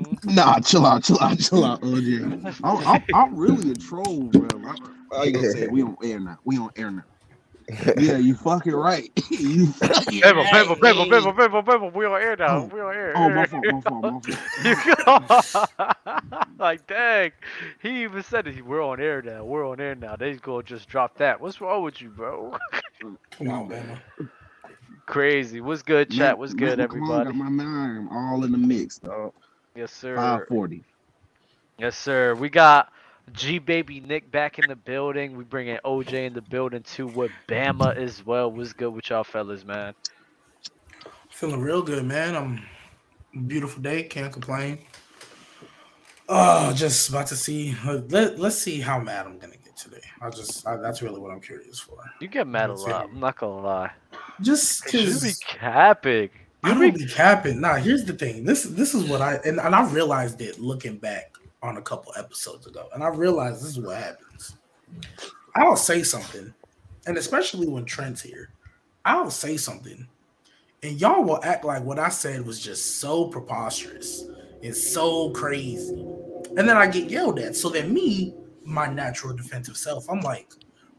Mm-hmm. Nah, chill out, chill out, chill out, OJ. I'm, I'm, I'm really a troll, bro. I, I ain't gonna say we on air now. We on air now. Yeah, you fucking right. you fucking Bibble, right. bibble, bibble, bibble, bibble, bibble. We on air now. We on air. Oh, my fault, my fault, my fault. Like, dang. He even said it. We're on air now. We're on air now. They go just drop that. What's wrong with you, bro? Come on, man. Crazy. What's good, chat? What's good, Matt everybody? Got my name all in the mix, dog. Yes, sir. 540. Yes, sir. We got G Baby Nick back in the building. We bringing OJ in the building too with Bama as well. What's good with y'all fellas, man? Feeling real good, man. I'm beautiful day. Can't complain. Oh, just about to see. uh, Let, let's see how mad I'm gonna get today. I just I, that's really what I'm curious for. You get mad a Let's lot. see. I'm not gonna lie. Just You be capping. I don't be capping. Nah, here's the thing. This this is what I and, and I realized it looking back on a couple episodes ago, and I realized this is what happens. I'll say something, and especially when Trent's here, I'll say something, and y'all will act like what I said was just so preposterous and so crazy, and then I get yelled at. So then me, my natural defensive self, I'm like,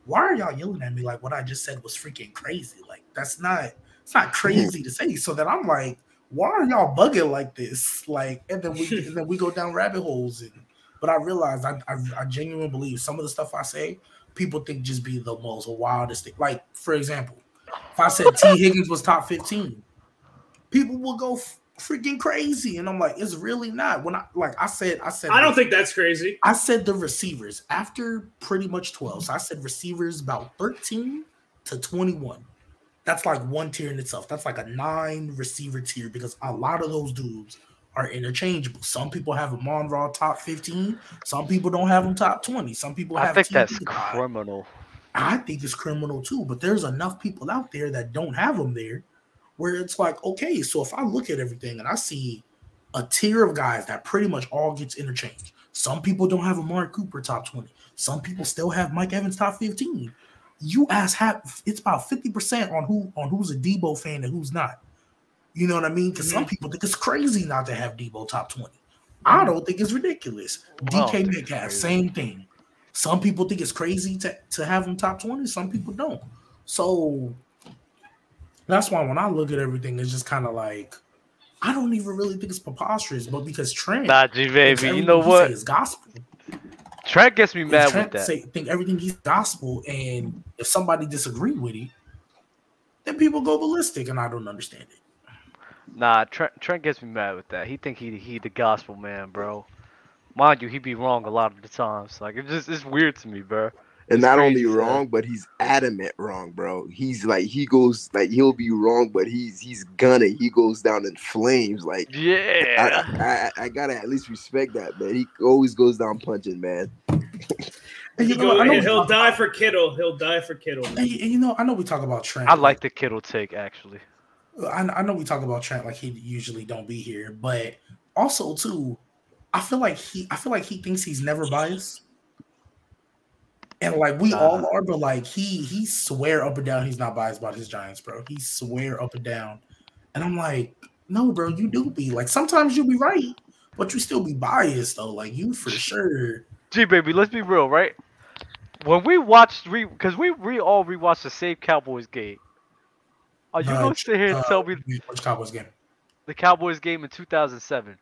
why are y'all yelling at me like what I just said was freaking crazy? Like that's not it's not mm-hmm. crazy to say. So that I'm like, why are y'all bugging like this? Like, and then we and then we go down rabbit holes. And but I realize I, I I genuinely believe some of the stuff I say, people think just be the most wildest thing. Like, for example, if I said Tee Higgins was top 15, people will go f- freaking crazy. And I'm like, it's really not. When I like I said, I said I don't think that's crazy. I said the receivers after pretty much 12. So I said receivers about 13 to 21. That's like one tier in itself. That's like a nine receiver tier because a lot of those dudes are interchangeable. Some people have them on raw top 15. Some people don't have them top 20. Some people I have think that's high. criminal. I think it's criminal too, but there's enough people out there that don't have them there where it's like, okay, so if I look at everything and I see a tier of guys that pretty much all gets interchanged. Some people don't have Amari Cooper top 20. Some people still have Mike Evans top 15. You ask half it's about 50% on who on who's a Debo fan and who's not. You know what I mean? Because some mm-hmm. people think it's crazy not to have Debo top 20. I mm-hmm. don't think it's ridiculous. DK it's Metcalf, same thing. Some people think it's crazy to, to have him top 20, some people don't. So that's why when I look at everything, it's just kind of like I don't even really think it's preposterous, but because Trent G baby. You know what? is gospel. Trent gets me mad Trent with that. say think everything he's gospel, and if somebody disagree with it, then people go ballistic, and I don't understand it. Nah, Trent, Trent gets me mad with that. He think he he the gospel man, bro. Mind you, he be wrong a lot of the times. Like it's just it's weird to me, bro. And not only wrong, but he's adamant wrong, bro. He's like he goes like he'll be wrong, but he's he's gonna he goes down in flames. Like Yeah. I, I, I gotta at least respect that, man. He always goes down punching, man. And He you know, go, I know, he'll die for Kittle. He'll die for Kittle. and you- and you know, I know we talk about Trent. I like the Kittle take actually. I, I know we talk about Trent like he usually don't be here, but also too, I feel like he I feel like he thinks he's never biased. And like we all are, but like he he swear up and down he's not biased about his Giants, bro. He swear up and down. And I'm like, no, bro, you do be like sometimes you'll be right, but you still be biased though. Like you for sure. Gee, baby, let's be real, right? When we watched re because we we all rewatched the same Cowboys game. Are you Uh, gonna sit here and uh, tell me which Cowboys game? the Cowboys game in 2007?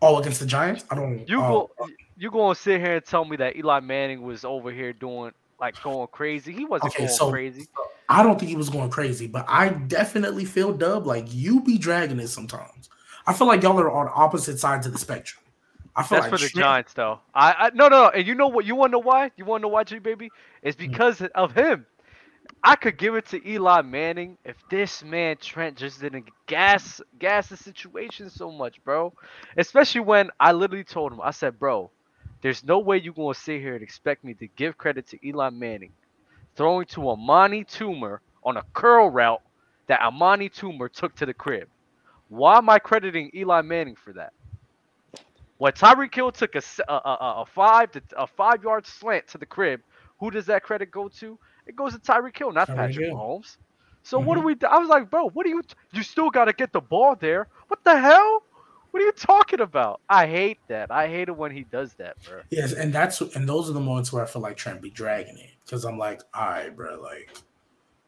Oh, against the Giants? I don't You oh, go, you gonna sit here and tell me that Eli Manning was over here doing like going crazy? He wasn't Okay, going so- crazy. I don't think he was going crazy, but I definitely feel dub like you be dragging it sometimes. I feel like y'all are on opposite sides of the spectrum. I feel That's like for the Trent- Giants, though. I, I no, no, no. And you know what? You want to know why? You want to know why, G baby? It's Hmm. because of him. I could give it to Eli Manning if this man Trent just didn't gas gas the situation so much, bro. Especially when I literally told him, I said, bro, there's no way you're gonna sit here and expect me to give credit to Eli Manning throwing to Amani Toomer on a curl route that Amani Toomer took to the crib. Why am I crediting Eli Manning for that? When Tyreek Hill took a, a, a- a- five to a five yard slant to the crib, who does that credit go to? It goes to Tyreek Hill, not Tyreek Patrick Hill. Mahomes. So what do mm-hmm. we? do? I was like, bro, what do you? You still got to get the ball there. What the hell? What are you talking about? I hate that. I hate it when he does that, bro. Yes, and that's and those are the moments where I feel like Trent be dragging it because I'm like, all right, bro, like,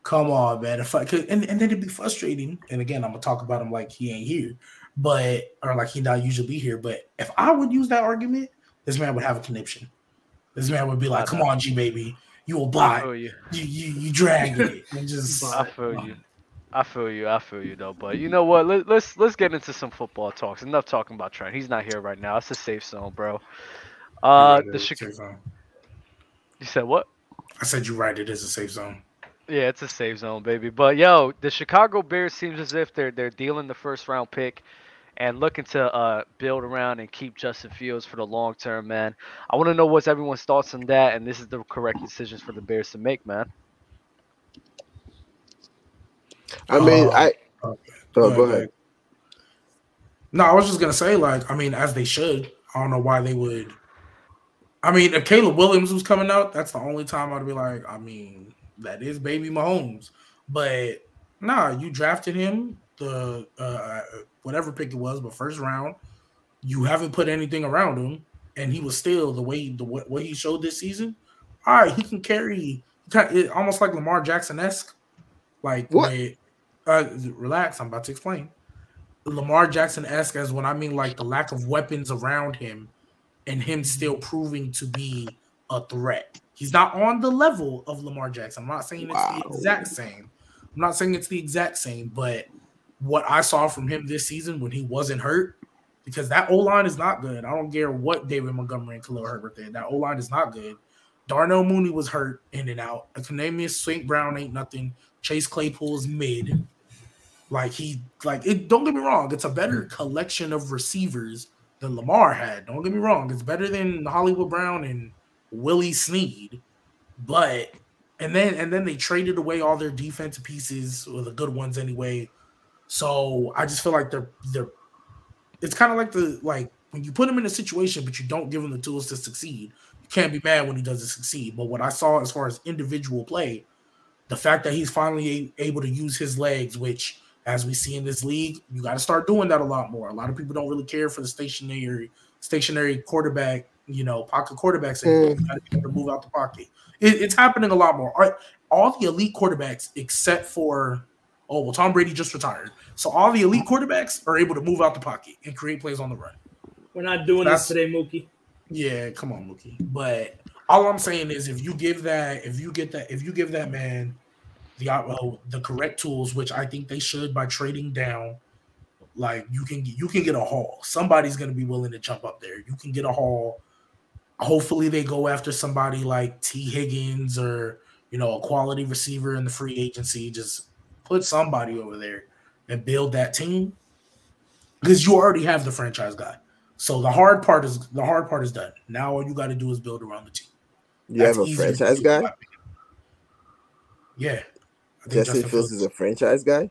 come on, man. If I could, and, and then it'd be frustrating. And again, I'm gonna talk about him like he ain't here, but or like he not usually be here. But if I would use that argument, this man would have a conniption. This man would be like, "Come on, G baby, you will buy. you. You you you dragging it and just." I feel you. I feel you. I feel you though. But you know what? Let, let's let's get into some football talks. Enough talking about Trent. He's not here right now. It's a safe zone, bro. Uh, the Chicago. You said what? I said you're right. It is a safe zone. Yeah, it's a safe zone, baby. But yo, the Chicago Bears seems as if they're they're dealing the first round pick and looking to uh build around and keep Justin Fields for the long term, man. I want to know what's everyone's thoughts on that, and this is the correct decisions for the Bears to make, man. I mean, Oh, I. Oh, go ahead. No, I was just gonna say, like, I mean, as they should. I don't know why they would. I mean, if Caleb Williams was coming out, that's the only time I'd be like, I mean, that is baby Mahomes. But nah, you drafted him the uh whatever pick it was, but first round. You haven't put anything around him, and he was still the way the what, he showed this season. All right, he can carry kind of, almost like Lamar Jackson esque. Like What? way- uh, relax, I'm about to explain. Lamar Jackson esque as when I mean like the lack of weapons around him and him still proving to be a threat. He's not on the level of Lamar Jackson. I'm not saying it's Wow. the exact same. I'm not saying it's the exact same, but what I saw from him this season when he wasn't hurt, because that O line is not good. I don't care what David Montgomery and Khalil Herbert did. That O line is not good. Darnell Mooney was hurt in and out. Equanimeous St. Brown ain't nothing. Chase Claypool is mid. Like he like it don't get me wrong, it's a better mm. collection of receivers than Lamar had. Don't get me wrong, it's better than Hollywood Brown and Willie Snead. But and then and then they traded away all their defensive pieces or the good ones anyway. So I just feel like they're they're it's kind of like the like when you put him in a situation but you don't give him the tools to succeed, you can't be mad when he doesn't succeed. But what I saw as far as individual play, the fact that he's finally able to use his legs, which as we see in this league, you got to start doing that a lot more. A lot of people don't really care for the stationary stationary quarterback, you know, pocket quarterbacks. anymore. Mm. You got to be able to move out the pocket. It, it's happening a lot more. All, all the elite quarterbacks, except for oh well, Tom Brady just retired, so all the elite quarterbacks are able to move out the pocket and create plays on the run. We're not doing That's- this today, Mookie. Yeah, come on, Mookie. But all I'm saying is, if you give that, if you get that, if you give that man the uh, the correct tools, which I think they should by trading down, like you can you can get a haul. Somebody's going to be willing to jump up there. You can get a haul. Hopefully, they go after somebody like Tee Higgins or you know a quality receiver in the free agency. Just put somebody over there and build that team because you already have the franchise guy. So the hard part is the hard part is done. Now all you got to do is build around the team. You have a franchise guy. in my opinion. Yeah, Justin Fields is a franchise guy.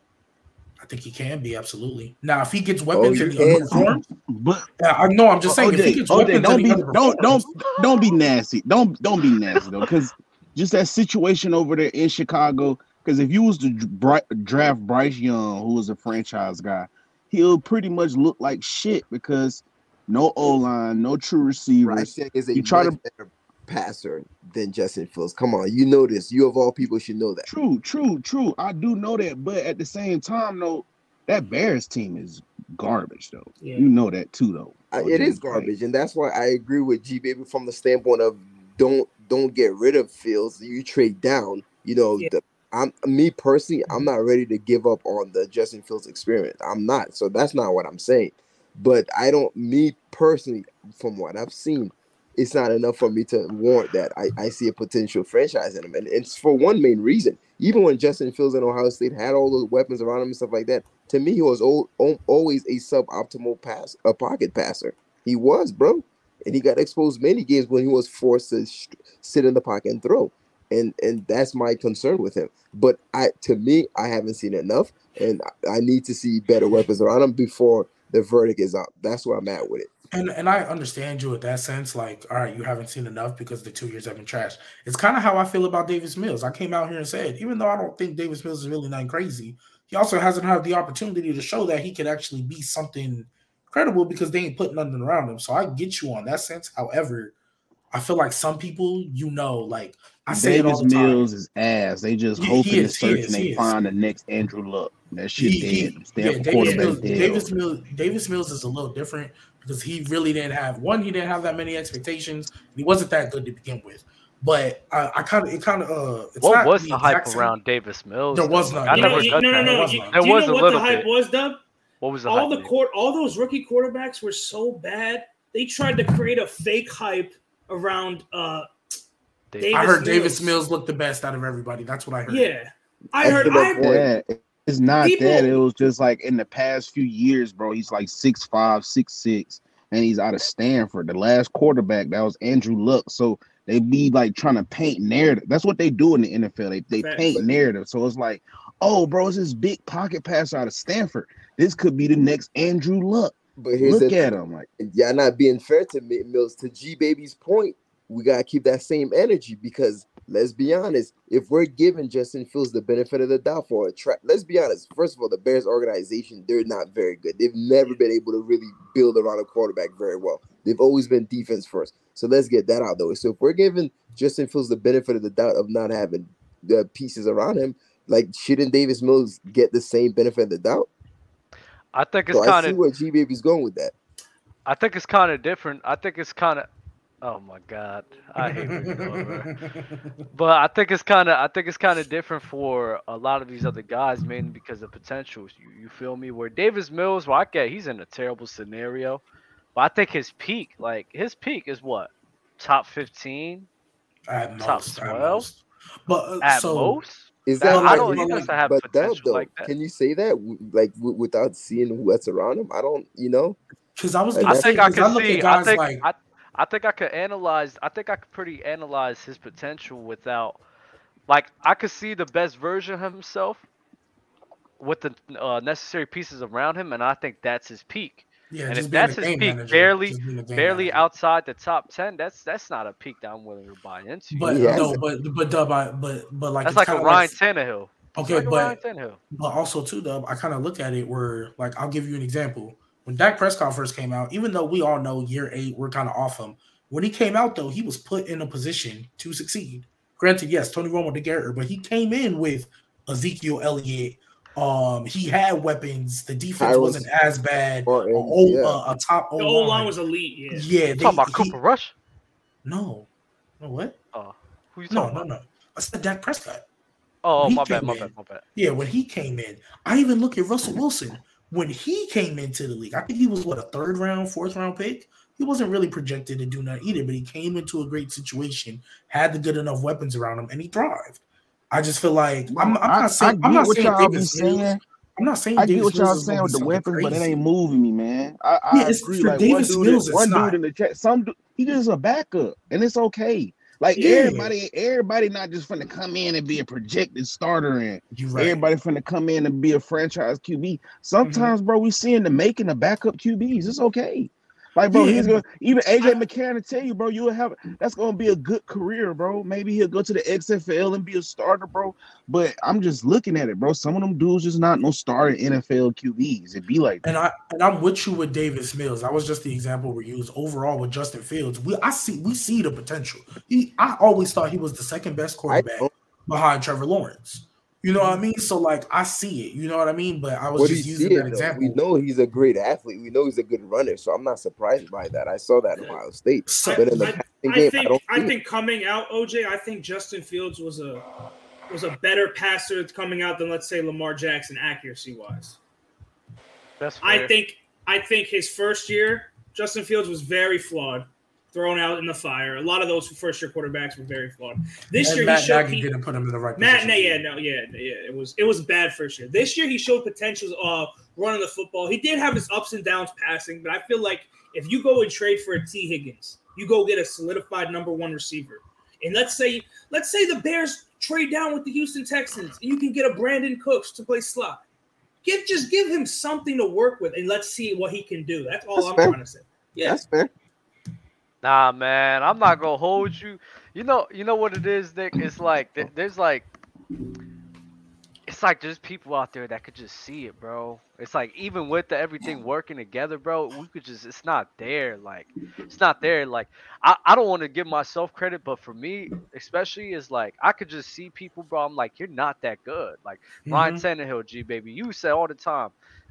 I think he can be absolutely. Now, if he gets oh, weapons you and he can? underperforms, But yeah, I know. I'm just saying, if he gets OJ, weapons don't and be he don't don't don't be nasty. Don't don't be nasty though, because just that situation over there in Chicago. Because if you was to draft Bryce Young, who was a franchise guy, he'll pretty much look like shit because no O line, no true receivers. Bryce is a You try to- better passer than Justin Fields. Come on, you know this. You of all people should know that. True, true, true. I do know that, but at the same time, though, that Bears team is garbage, though. Yeah. You know that too, though. I- it is Like, garbage, and that's why I agree with G Baby from the standpoint of don't don't get rid of Fields. You trade down. You know, Yeah. the, I'm me personally. I'm mm-hmm. not ready to give up on the Justin Fields experience. I'm not. So that's not what I'm saying. But I don't. Me personally, from what I've seen, it's not enough for me to warrant that. I, I see a potential franchise in him, and it's for one main reason. Even when Justin Fields in Ohio State had all those weapons around him and stuff like that, to me, he was al- always a suboptimal pass, a pocket passer. He was, bro, and he got exposed many games when he was forced to sh- sit in the pocket and throw, and and that's my concern with him. But I, to me, I haven't seen enough, and I- I need to see better weapons around him before the verdict is out. That's where I'm at with it. And and I understand you in that sense. Like, all right, you haven't seen enough because the two years have been trash. It's kind of how I feel about Davis Mills. I came out here and said, even though I don't think Davis Mills is really not crazy, he also hasn't had the opportunity to show that he could actually be something credible because they ain't putting nothing around him. So I get you on that sense. However, I feel like some people, you know, like I say it all Davis the time. Mills is ass. They just hoping and he searching is, they find the next Andrew Luck. That shit He- he- dead. yeah, Davis Mills, dead. Davis Mills, Davis Mills is a little different because he really didn't have one. He didn't have that many expectations. He wasn't that good to begin with. But I, I kind of, it kind of, uh, it's What not was the the hype same- around Davis Mills? There was though? none. I You There know, never was got no, no, that. No. You. There do you was know a what little the hype bit. was, Dub? What was the all hype? the court, all those rookie quarterbacks were so bad. They tried to create a fake hype around. uh Davis I heard Davis Davis Mills. Mills looked the best out of everybody. That's what I heard. Yeah, I That's heard. I, point. That. It's not People- that. It was just like in the past few years, bro. He's like six five, six six, and he's out of Stanford. The last quarterback that was Andrew Luck. So they be like trying to paint narrative. That's what they do in the NFL. They they Facts. paint narrative. So it's like, oh, bro, it's this big pocket pass out of Stanford. This could be the next Andrew Luck. But here's Look the at him, like y'all not being fair to Mi- Mills. To G Baby's point, we gotta keep that same energy because let's be honest, if we're giving Justin Fields the benefit of the doubt for a track, let's be honest. First of all, the Bears organization, they're not very good. They've never been able to really build around a quarterback very well. They've always been defense first. So let's get that out of the way. So if we're giving Justin Fields the benefit of the doubt of not having the pieces around him, like shouldn't Davis Mills get the same benefit of the doubt? I think it's So kind of. where G Baby's going with that. I think it's kind of different. I think it's kind of. Oh my god, I hate when you go over. But I think it's kind of. I think it's kind of different for a lot of these other guys, mainly because of potentials. You you feel me? Where Davis Mills, well, I get he's in a terrible scenario, but I think his peak, like his peak, is what top fifteen At Top most, at 12? most. But uh, at so most. Is That- that I like, don't- he but doesn't have Dub, potential though, like that. Can you say that like w- without seeing what's around him? I don't, you know. because I was I gonna I think I 'cause can at see. I guys think like I, I think I could analyze. I think I could pretty analyze his potential without, like, I could see the best version of himself with the uh, necessary pieces around him, and I think that's his peak. yeah, and if that's his peak, manager, barely- just being a game Barely manager. outside the top ten. That's that's not a peak that I'm willing to buy into. But He no, but but Dub, I, but but like that's it's like a kinda Ryan Tannehill. Okay, like a Ryan but Tannehill. but also too, Dub, I kind of look at it where like I'll give you an example. When Dak Prescott first came out, even though we all know year eight we're kind of off him, when he came out though, he was put in a position to succeed. Granted, yes, Tony Romo did get hurt, but he came in with Ezekiel Elliott. Um, he had weapons. The defense Tyrus wasn't as bad. A, Martin, o- yeah. uh, a top the O old line was elite. Yeah. yeah. They, talking about he- Cooper Rush? no, no what? Oh, who you No, talking no, about? no. I said Dak Prescott. Oh, my bad, came my bad, my bad. Yeah, when he came in, I even look at Russell Wilson when he came into the league. I think he was what a third round, fourth round pick. He wasn't really projected to do nothing either, but he came into a great situation, had the good enough weapons around him, and he thrived. I just feel like I'm, I'm I- not saying I I'm get not what saying y'all Davis saying. I'm not saying I get what y'all saying with the weapons, but it ain't moving me, man. I, I Yeah, it's- agree. for Like Davis one dude, Mills, one not. dude in the chat, some dude, he just a backup, and it's okay. Like Yeah. everybody, everybody not just finna come in and be a projected starter, and right. everybody finna come in and be a franchise QB. Mm-hmm. Sometimes, bro, we seeing the making of backup QBs. It's okay. Like, bro, Yeah, he's gonna even AJ McCarron to tell you, bro, you'll have that's gonna be a good career, bro. Maybe he'll go to the XFL and be a starter, bro. But I'm just looking at it, bro. Some of them dudes just not no starting NFL QBs. It'd be like that. And I and I'm with you with Davis Mills. That was just the example we used. Overall, with Justin Fields, we I see we see the potential. He I always thought he was the second best quarterback behind Trevor Lawrence. You know what I mm-hmm. mean? So like I see it. You know what I mean? But I was what just using it, that though? example. We know he's a great athlete. We know he's a good runner, so I'm not surprised by that. I saw that in Ohio State, So- but in the I- passing I game, I think don't. I see it. coming out, OJ, I think Justin Fields was a was a better passer coming out than let's say Lamar Jackson accuracy wise. That's I think I think his first year, Justin Fields was very flawed, thrown out in the fire. A lot of those first year quarterbacks were very flawed. This and year Matt he showed Nagy he, didn't put him in the right Matt, position. no, yeah, no, yeah, yeah. It was it was bad first year. This year he showed potentials of uh, running the football. He did have his ups and downs passing, but I feel like if you go and trade for a Tee Higgins, you go get a solidified number one receiver. And let's say let's say the Bears trade down with the Houston Texans, and you can get a Brandin Cooks to play slot. Give just give him something to work with, and let's see what he can do. That's all That's I'm fair. trying to say. Yeah, That's fair. Nah, man, I'm not gonna hold you. You know, you know what it is, Nick. It's like th- there's like, it's like there's people out there that could just see it, bro. It's like even with the, everything working together, bro, we could just it's not there. Like it's not there. Like I, I don't want to give myself credit, but for me, especially is like I could just see people, bro. I'm like, you're not that good. Like Ryan Mhm. Tannehill, G baby. You say all the time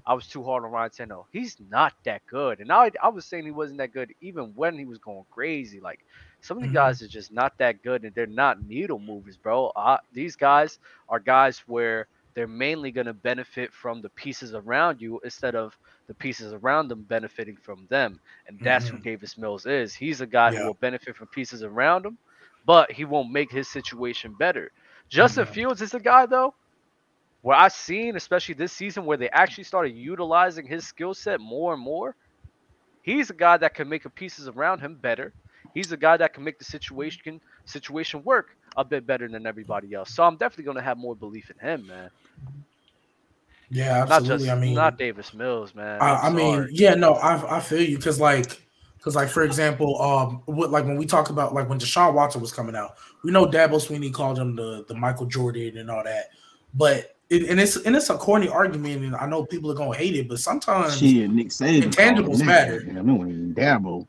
I was too hard on Ryan Tannehill. He's not that good. And I I was saying he wasn't that good even when he was going crazy. Like some of these Mhm. guys are just not that good and they're not needle movers, bro. Uh, these guys are guys where they're mainly going to benefit from the pieces around you instead of the pieces around them benefiting from them. And that's who Mhm. Davis Mills is. He's a guy Yeah. who will benefit from pieces around him, but he won't make his situation better. Justin Mhm. Fields is a guy though where I've seen, especially this season, where they actually started utilizing his skill set more and more. He's a guy that can make the pieces around him better. He's a guy that can make the situation situation work a bit better than everybody else. So I'm definitely gonna have more belief in him, man. Yeah, Not absolutely. just I mean, not Davis Mills, man. I, I'm mean, yeah, no, I I feel you because like because like for example, um, what like when we talk about like when Deshaun Watson was coming out, we know Dabo Swinney called him the the Michael Jordan and all that, but it, and it's and it's a corny argument, and I know people are gonna hate it, but sometimes Shit, Nick Saban. Intangibles matter. that. I mean, when he Dabo.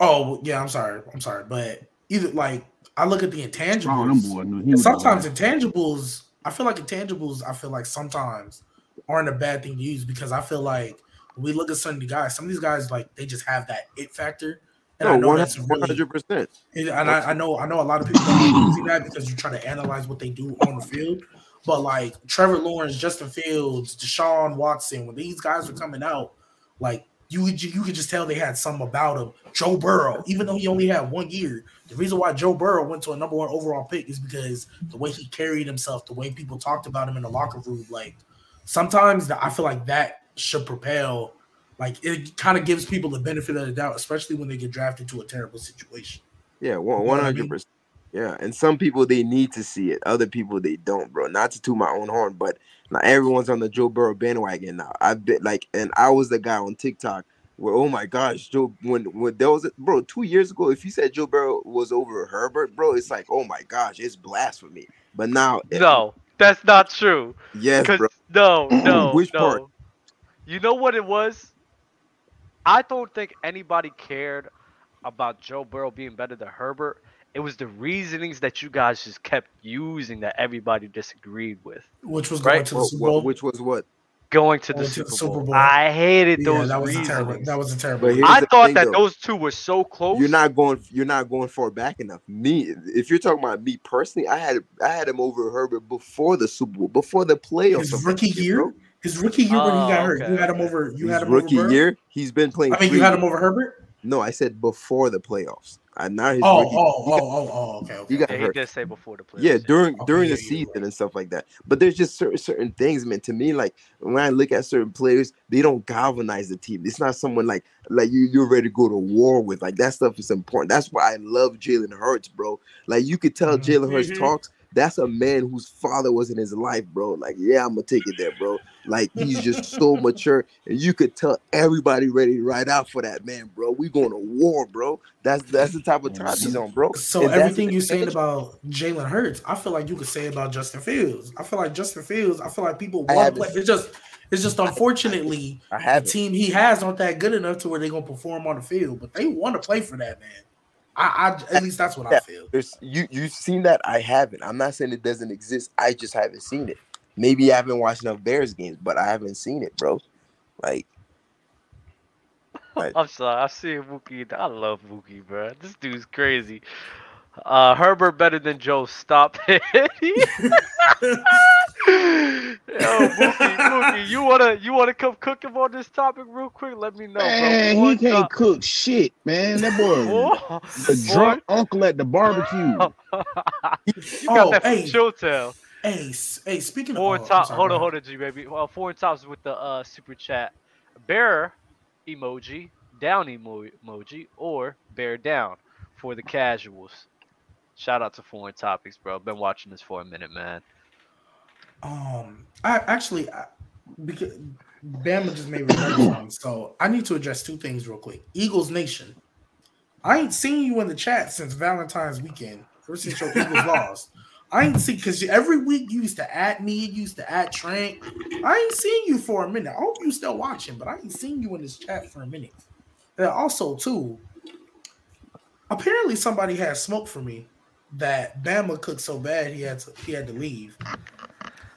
oh yeah, I'm sorry, I'm sorry, but either like I look at the Oh, intangibles. boy knew he And was sometimes doing intangibles, I feel like intangibles, I feel like sometimes aren't a bad thing to use because I feel like when we look at some of the guys, some of these guys like they just have that it factor. And I No, know one that's hundred percent. and I, I know I know a lot of people don't see that because you try to analyze what they do on the field. But like Trevor Lawrence, Justin Fields, Deshaun Watson, when these guys were coming out, like you you could just tell they had something about him. Joe Burrow, even though he only had one year, the reason why Joe Burrow went to a number one overall pick is because the way he carried himself, the way people talked about him in the locker room, like sometimes I feel like that should propel. Like it kind of gives people the benefit of the doubt, especially when they get drafted to a terrible situation. Yeah, one know what one I hundred percent. Yeah, and some people they need to see it. Other people they don't, bro. Not to toot my own horn, but now everyone's on the Joe Burrow bandwagon now. I've been like, and I was the guy on TikTok where, oh my gosh, Joe. When when there was, a, bro, two years ago, if you said Joe Burrow was over Herbert, bro, it's like, oh my gosh, it's blasphemy. But now, it- No, that's not true. yes, bro. no, no, Which no. part? You know what it was? I don't think anybody cared about Joe Burrow being better than Herbert. It was the reasonings that you guys just kept using that everybody disagreed with. which was going Right. to the What- Super what- Bowl. which was what? Going to the, Going to Super, the Super Bowl. Bowl. I hated yeah, those that was a terrible. That was a terrible. I thought thing, that though. those two were so close. You're not going. You're not going far back enough. Me, if you're talking about me personally, I had I had him over Herbert before the Super Bowl, before the playoffs. his of rookie last year. bro. His rookie year when he got Oh, hurt, you had him over. You His had him rookie over Burrow? year, he's been playing. I mean, you had him over Herbert. No, I said before the playoffs. I not his Oh, rookie. oh, he oh, got, oh, oh, okay, okay. he got Yeah, he hurt. did say before the playoffs. Yeah, during Okay, during yeah, the season right. and stuff like that. But there's just certain certain things, man. To me, like when I look at certain players, they don't galvanize the team. It's not someone like like you you're ready to go to war with. Like that stuff is important. That's why I love Jalen Hurts, bro. Like you could tell Mhm. Jalen Hurts Mhm. talks. That's a man whose father was in his life, bro. Like, yeah, I'm gonna take it there, bro. Like he's just so mature, and you could tell everybody ready to ride out for that man, bro. We going to war, bro. That's that's the type of time he's on, bro. So And everything you're saying about Jalen Hurts, I feel like you could say about Justin Fields. I feel like Justin Fields. I feel like people want to play. It's just, it's just unfortunately I the have it. team he has aren't that good enough to where they're gonna perform on the field. But they want to play for that man. I, I at least that's what I feel. There's you you've seen that I haven't. I'm not saying it doesn't exist. I just haven't seen it. Maybe I haven't watched enough Bears games, but I haven't seen it, bro. Like I'm sorry. I see Mookie. I love Mookie, bro. This dude's crazy. Uh, Herbert better than Joe. Stop it. Yo, Mookie, Mookie, you wanna you wanna come cook him on this topic real quick? Let me know, Man, bro. he can't time- cook shit, man. That boy, Whoa. the drunk uncle at the barbecue. you got Oh, that from hey. Showtime. Hey, s- hey, speaking of Foreign oh, top. sorry, Hold on, ahead. hold on, G baby. Well, foreign tops with the uh super chat. Bear emoji, down emo- emoji, or bear down for the casuals. Shout out to foreign topics, bro. Been watching this for a minute, man. Um, I actually, I, because Bama just made something, so I need to address two things real quick. Eagles Nation, I ain't seen you in the chat since Valentine's weekend. Ever since your Eagles lost, I ain't see because every week you used to at me, you used to at Trent. I ain't seen you for a minute. I hope you still watching, but I ain't seen you in this chat for a minute. And also, too, apparently somebody had smoke for me that Bama cooked so bad he had to he had to leave.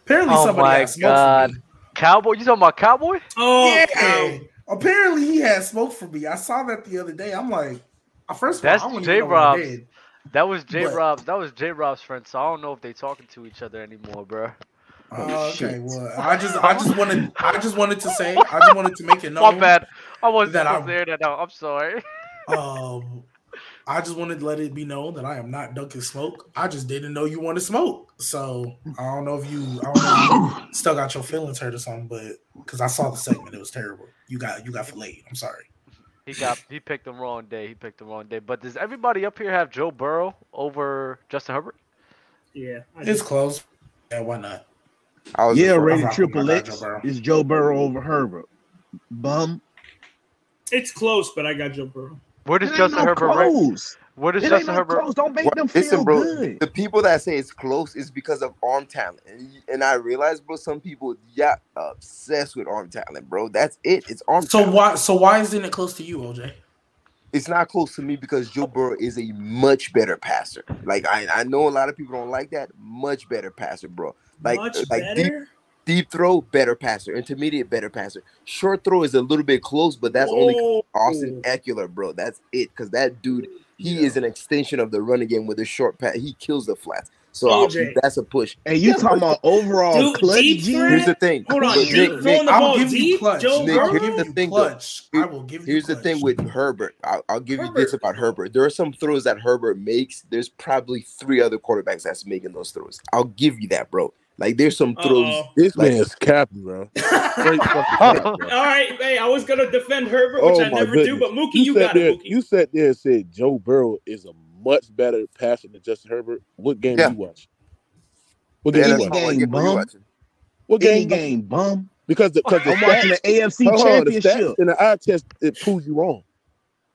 Apparently Oh somebody my had smoke God. for me. Cowboy, you talking about Cowboy? Oh, Yeah. cow. Apparently he had smoke for me. I saw that the other day. I'm like, uh, first of That's all, I don't even know what I J-Rob. That was J But- Rob's. That was J Rob's friend. So I don't know if they talking to each other anymore, bro. Oh, okay, shit. well, I just, I just wanted, I just wanted to say, I just wanted to make it known. My bad. I wasn't that supposed I- to hear that out. I'm sorry. Um, I just wanted to let it be known that I am not dunking smoke. I just didn't know you wanted smoke, so I don't know if you, I don't know if you still got your feelings hurt or something, but because I saw the segment, it was terrible. You got, you got filleted. I'm sorry. He got he picked the wrong day. He picked the wrong day. But does everybody up here have Joe Burrow over Justin Herbert? Yeah. It's close. Yeah, why not? I was Yeah, the rated triple X Joe is Joe Burrow over Herbert. Bum. It's close, but I got Joe Burrow. Where does It Justin no Herbert rank? close. Where does It Justin no Herbert? close. Don't make What- them feel listen, bro. good. The people that say it's close is because of arm talent, and, and I realize, bro, some people yeah obsessed with arm talent, bro. That's it. It's arm. So talent. why, so why isn't it close to you, OJ? It's not close to me because Joe Burrow is a much better passer. Like I, I know a lot of people don't like that. Much better passer, bro. Like Much like better. Deep throw, better passer. Intermediate, better passer. Short throw is a little bit close, but that's only Austin Ekeler, bro. That's it. Because that dude, he Yeah. is an extension of the running game with a short pass. He kills the flats. So that's a push. And you Yeah, talking about overall Dude, clutch deep Here's the thing. Hold on, But Nick, Nick, I'll ball give you deep, clutch. Joe Nick, I'll here's the you thing, though. I will give you. Here's the thing with Herbert. I'll, I'll give you this about Herbert. There are some throws that Herbert makes. There's probably three other quarterbacks that's making those throws. I'll give you that, bro. Like there's some throws. Uh-oh. This Like- man's capping, bro. Straight fucking cap, bro. All right, hey, I was gonna defend Herbert, which Oh I my never do, but Mookie, you, sat got there, it, Mookie. You sat there and said Joe Burrow is a much better passer than Justin Herbert. What game Yeah. you watch? What Yeah, game that's you watch? game, get when you bum. What game? game, bum. Because the because the I'm watching stats, the AFC hold on, the Championship. stats and the eye test it proves you wrong.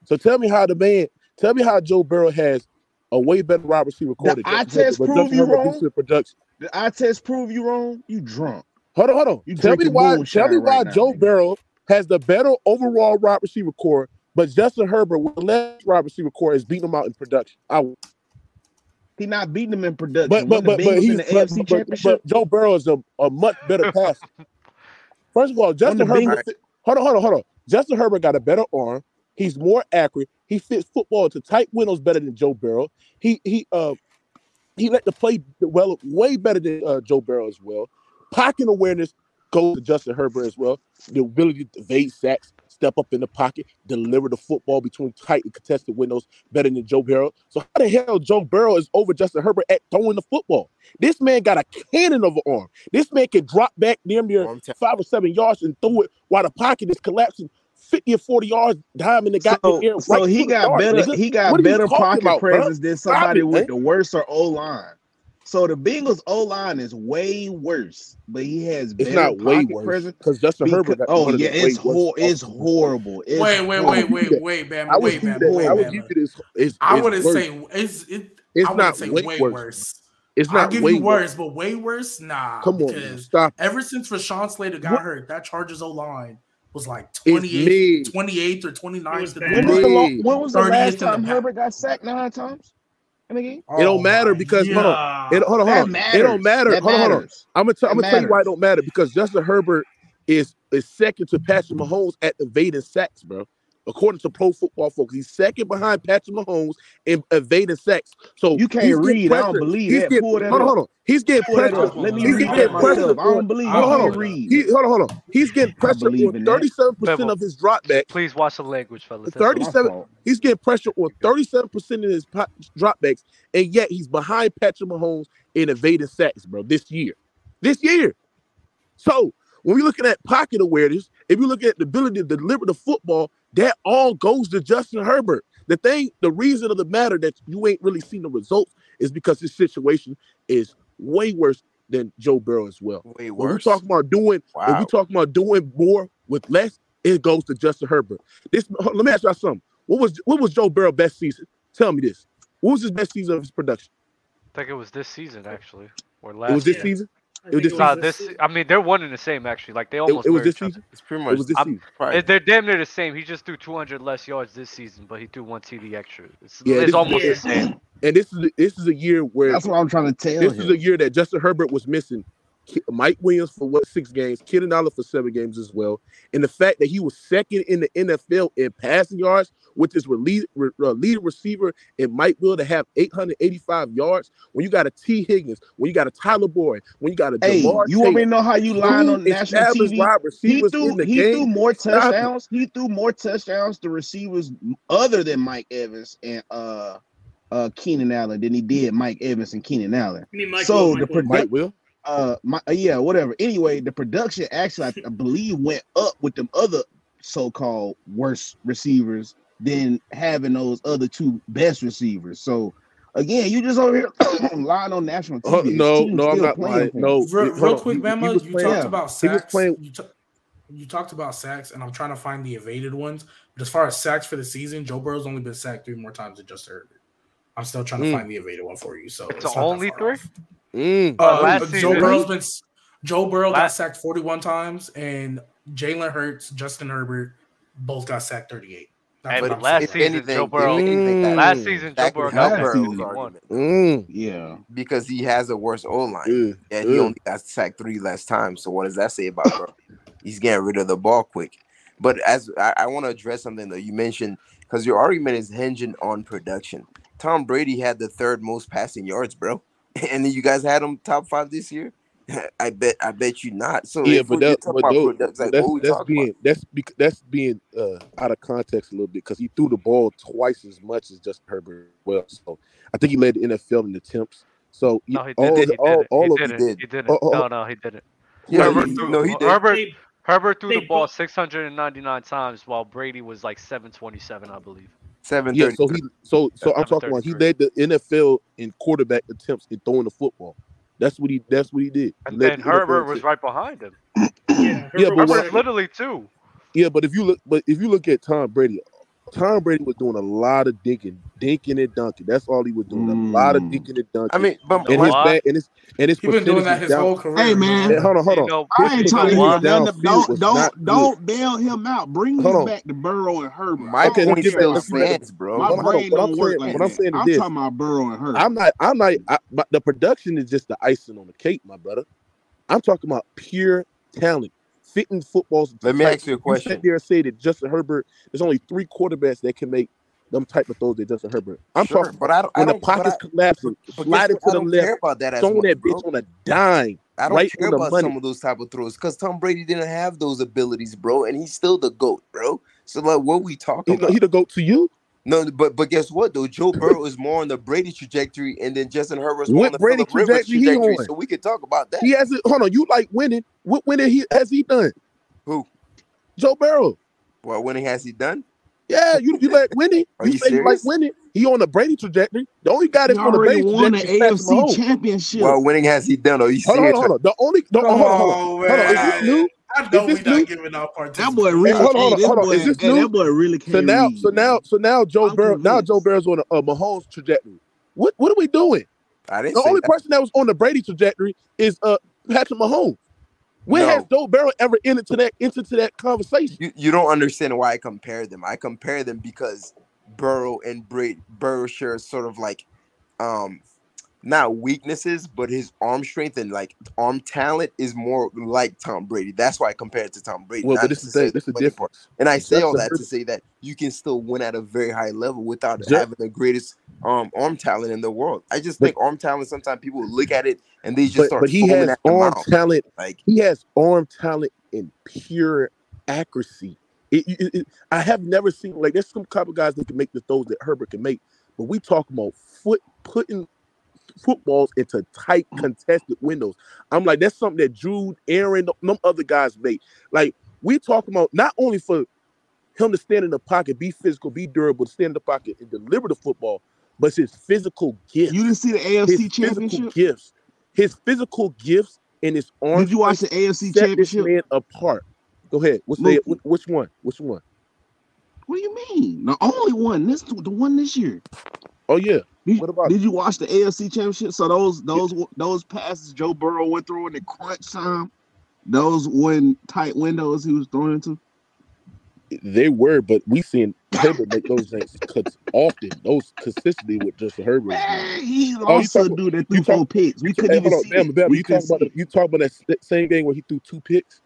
So tell me how the man, tell me how Joe Burrow has a way better wide receiver core The eye test but prove you wrong? production. The eye test prove you wrong. You drunk. Hold on, hold on. You tell me why. Tell me why right now, Joe nigga. Burrow has the better overall wide receiver core, but Justin Herbert with less wide receiver core is beating him out in production. I, He not beating him in production. but but but but he's in the but, AFC but, Championship. but Joe Burrow is a, a much better passer. First of all, Justin Herbert. Bengals. Hold on, hold on, hold on. Justin Herbert got a better arm. He's more accurate. He fits football into tight windows better than Joe Burrow. He he uh he let the play well way better than uh, Joe Burrow as well. Pocket awareness goes to Justin Herbert as well. The ability to evade sacks, step up in the pocket, deliver the football between tight and contested windows better than Joe Burrow. So how the hell Joe Burrow is over Justin Herbert at throwing the football? This man got a cannon of an arm. This man can drop back near near five or seven yards and throw it while the pocket is collapsing 50 or 40 yards behind and the guy So, in the air. so right he got better. nigga. He got What are you better pocket about, bro? presence than somebody it, with man. the worse or O line. So the Bengals O line is way worse, but he has It's better not way pocket worse presence. because Justin Because, Herbert got oh one yeah, it's way hor- it's horrible. It's Wait, wait, horrible. wait, wait, wait, Bama, I would wait, give Bama, you wait, that. I would Bama. give you this. It's, I it's wouldn't say it's it. It's I wouldn't not say way way worse. worse. It's I'll not give way you worse. worse, but way worse, nah. Come on, man. stop. ever since Rashawn Slater got What? hurt, that Chargers O line was like It's 28th, 28th or It 29th. was in bad. the When was the league. lo- when was the last in the time. Herbert got sacked nine times in a game? It don't Oh matter my because- hold on. It, hold on, hold on. It don't matter. That hold on, hold on. I'm gonna, t- I'm gonna tell you why it don't matter because Justin Herbert is is second to Patrick Mahomes at evading sacks, bro. According to Pro Football Focus, he's second behind Patrick Mahomes in evading sacks. So You can't he's getting read. I don't believe He's that. getting, hold on, up. hold on. He's getting Pull pressure. Let me He's read getting pressure. I don't believe hold on, hold on. read. He, hold on, hold on. He's getting pressure on 37 percent of his dropbacks. Please watch the language, fellas. That's 37 My. He's getting pressure on 37% of his dropbacks, and yet he's behind Patrick Mahomes in evading sacks, bro, this year. This year. So when we're looking at pocket awareness, if you look at the ability to deliver the football, that all goes to Justin Herbert. The thing, the reason of the matter that you ain't really seen the results is because this situation is way worse than Joe Burrow as well. Way worse. When we worse. talking about doing, when we Wow. talking about doing more with less, it goes to Justin Herbert. This let me ask y'all something. What was what was Joe Burrow best season? Tell me this. What was his best season of his production? I think it was this season actually, or last. It last. was this Yeah. season. I It was think this Nah, this this. I mean, they're one and the same actually. Like they almost. it was mirror this each other. season. It's pretty much. It much was this I'm- season. probably- They're damn near the same. He just threw 200 less yards this season, but he threw one TD extra. It's, Yeah, it's almost yeah. the same. And this is this is a year where That's what I'm trying to tell you. this him. is a year that Justin Herbert was missing Ki- Mike Williams for what six games, Keenan Allen for seven games as well, and the fact that he was second in the NFL in passing yards, with his lead, re, uh, lead receiver in Mike Will to have 885 yards. When you got a Tee Higgins, when you got a Tyler Boyd, when you got a Hey, Ja'Marr you Chase, already know how you line on national established TV. wide He threw in the he game. threw more Stop touchdowns. He threw more touchdowns to receivers other than Mike Evans and uh uh Keenan Allen than he did Mike Evans and Keenan Allen. I mean, Mike So Will, the Mike Will. produ- Mike Will. Uh, my uh, yeah, whatever. Anyway, the production actually I, I believe went up with them other so-called worst receivers than having those other two best receivers. So again, you just over here lying on national TV. Uh, no, no, I'm not lying. No, Real, real quick, He- he Bama, you playing- talked yeah. about He was sacks. playing- You, ta- you talked about sacks, and I'm trying to find the evaded ones. But as far as sacks for the season, Joe Burrow's only been sacked three more times than just Herbert. I'm still trying to Mm. find the evaded one for you. So It's not that only three? off. Mm. Uh, last Joe season- Burrow's been Joe Burrow got sacked 41 times, and Jalen Hurts, Justin Herbert, both got sacked 38. Hey, but last season, anything, Joe Burrow- anything, that- Last season, Joe Burrow could got help sacked Burrow's Mm. Yeah. because he has a worse O line. Mm. and he Mm. only got sacked three less times. So what does that say about bro? He's getting rid of the ball quick. But as I, I want to address something though, you mentioned because your argument is hinging on production. Tom Brady had the third most passing yards, bro, and then you guys had him top five this year. I bet, I bet you not. So Yeah, if but that, but those, production, like, that's that's being about? that's bec- that's being uh, out of context a little bit because he threw the ball twice as much as Justin Herbert. Well, so I think he led the NFL in attempts. So No, he all didn't. He all, didn't. all He of didn't. did. He didn't. Oh, oh, No, no, he didn't. Yeah, Herbert he- threw- no, he did. Herbert Herbert threw the ball 699 times, while Brady was like 727, I believe. Seven yeah. So he so so I'm talking about he led the NFL in quarterback attempts in throwing the football. That's what he that's what he did. He And led then the Herbert in was attempts. right behind him. yeah, Yeah, but was what- Herbert's second. literally two. Yeah, but if you look, but if you look at Tom Brady, Tom Brady was doing a lot of dinking, dinking and dunking. That's all he was doing. A lot of Mm. dinking and dunking. I mean, but and his back and his and his He's been doing that his down- whole career. Hey, man. Hey, hold on, hold You on. know, I ain't trying to know hear what? nothing. Don't don't don't bail him out. Bring Hold him on. back to Burrow and Herbert. my Okay, let's point get still let's stands, bro. My Hold on, hold on. brain don't work saying- like what I'm that. saying is I'm this. talking about Burrow and Herbert. I'm not. I'm not. I, but the production is just the icing on the cake, my brother. I'm talking about pure talent, fitting footballs. Let me ask you a question. You sit there and say that Justin Herbert. There's only three quarterbacks that can make them type of throws that Justin Herbert. I'm Sure, talking but I don't. I when the don't. I, pocket's collapsing, slide it to I the don't left, care about that throwing that bro. bitch on a dime. I don't right care about money. some of those type of throws because Tom Brady didn't have those abilities, bro, and he's still the goat, bro. So like, what we talking He, about? he to go to you. No, but but guess what though? Joe Burrow is more on the Brady trajectory, and then Justin Herbert's more What on the Brady Philip Rivers trajectory he trajectory. So we can talk about that. He hasn't. Hold on. You like winning? What winning he has he done? Who? Joe Burrow. What winning has he done? Yeah, you you like winning? Are you you say you like serious? winning? He on the Brady trajectory. The only guy He that's on the already Brady won the trajectory is Patrick AFC championship. What winning has he done? Are you Hold on, serious? hold on, hold on. The only the, Come hold on, hold on. on, Hold on, is this new? I know we this not new? giving out that participation. boy really, Hey, hold on, hold on, that hold on. boy, Is this hey, new? that boy really can't So now, read, so now, so now Joe I'm Burrow, now. Joe Burrow's on a, a Mahomes trajectory. What what are we doing? I didn't The only that. person that was on the Brady trajectory is uh Patrick Mahomes. When No. has Joe Burrow ever entered to that into to that conversation? You you don't understand why I compare them. I compare them because Burrow and Brady Burrow share sort of like um not weaknesses, but his arm strength and like arm talent is more like Tom Brady. That's why I compare it to Tom Brady. Well, not but this is the this is the difference. And I say all that to say that you can still win at a very high level without Ju- having the greatest um arm talent in the world. I just But- think arm talent. Sometimes people look at it and they just But, start. but he has arm talent Like he has arm talent and pure accuracy. It, it- it- I have never seen like there's some couple guys that can make the throws that Herbert can make, but we talk about foot putting footballs into tight mm. contested windows. I'm like that's something that Jude, Aaron, them other guys make. Like we talk about not only for him to stand in the pocket, be physical, be durable, stand in the pocket and deliver the football, but it's his physical gifts You didn't see the his AFC physical championship? gifts, his physical gifts, and his arm. Did you watch the AFC championship? man apart. Go ahead. What's the, Look. which one? Which one? What do you mean? The only one this the one this year. Oh yeah. Did, What about did you watch the AFC Championship? So those those those passes Joe Burrow went through in the crunch time, those when tight windows he was throwing into. they were, but we seen Herbert make those things cuts often. Those consistently with Justin Herbert. Man, he Oh, to a dude that threw talk- four picks. We couldn't even on, see damn. Bell, you talking about the, you talking about that same game where he threw two picks?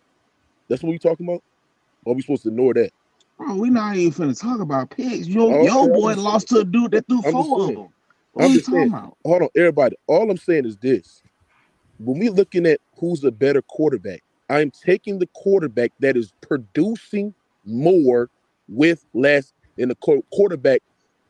That's what we talking about? Or are we supposed to ignore that? Bro, we not even finna talk about picks. Yo, oh, Okay, yo I'm boy lost to a dude that threw I'm four of them. What I'm are you just talking saying. about? Hold on, everybody. All I'm saying is this: when we're looking at who's a better quarterback, I'm taking the quarterback that is producing more with less than the quarterback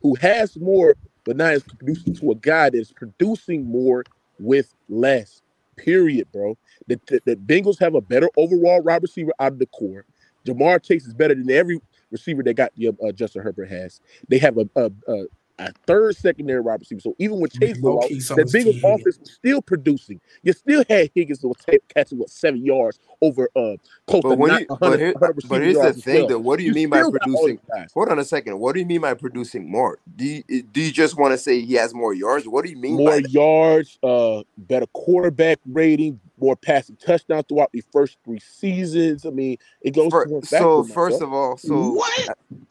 who has more but not is producing to a guy that's producing more with less. Period, bro. The, the, the Bengals have a better overall wide receiver out of the core. Ja'Marr Chase is better than every receiver that got the uh, Justin Herbert has. They have a, a, a, a third secondary wide receiver. So even with Chase go out, Low-key, so the is T. Offense was still producing. You still had Higgins that was ta- catching what seven yards over uh close But to when not you, 100, but, here, but here's the thing, though. What do you, mean by still got all producing? those. Hold on a second. What do you mean by producing more? Do you, do you just want to say he has more yards? What do you mean more by that? yards, uh, better quarterback rating, more passing touchdowns throughout the first three seasons. I mean, it goes Fir- to one so first my of all, so what?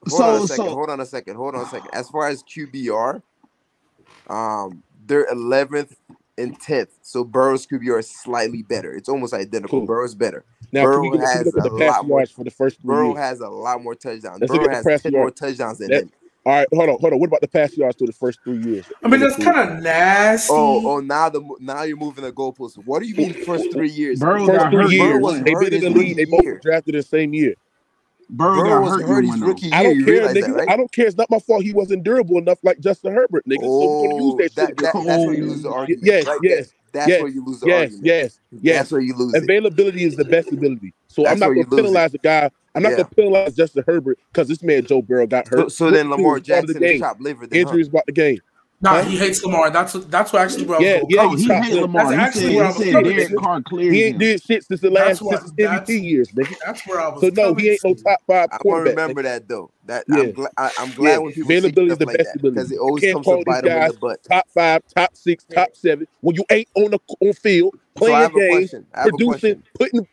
hold So- on a second. so- hold on a second. Hold on a second. As far as QBR, um, they're 11th and 10th. So Burrow's QBR is slightly better. It's almost identical. Cool. Burrow's better. Now, Burrow get, has look a lot more- yards for the first Burrow years? has a lot more touchdowns. Let's Burrow has pass 10 more touchdowns than That- him. All right, hold on, hold on. What about the pass yards through the first three years? I mean, that's kind of nasty. Oh, oh, now the now you're moving the goalposts. What do you mean first three years? Burrow First got three hurt. years, Burrow they hurt been in the league. They both year. were drafted the same year. Burrow, Burrow was hurt hurt his one, though. rookie I don't care, nigga. that, right? I don't care. It's not my fault. He wasn't durable enough like Justin Herbert, nigga. so we're gonna use Oh, that, that, that, just- that's where you lose the argument. yes, right yes, there. That's yes, where you lose the yes, argument. yes, yes. That's where you lose. Availability is the best ability. So That's I'm not gonna penalize the guy. I'm not Yeah. gonna penalize Justin Herbert because this man Joe Burrow got hurt. so then Lamar dude, part of the Jackson is game. chopped liver. Then, huh? About the game. nah, huh? he hates Lamar. That's that's what actually where I was Yeah, yeah, he he chopped hate liver. Lamar. That's He actually said, where I he was said. Derek Carr cleared He ain't him. did shit since the last what- since his MVP that's- years, nigga. That's where I was. So no, he ain't no top five I quarterback. remember that though. That Yeah. I'm, gla- I, I'm glad Yeah, when people say availability is stuff the like best that because it always comes call to these bite them in guys the butt. top five, top six, top seven when you ain't on the on field So I playing have a games, question. I have a producing, putting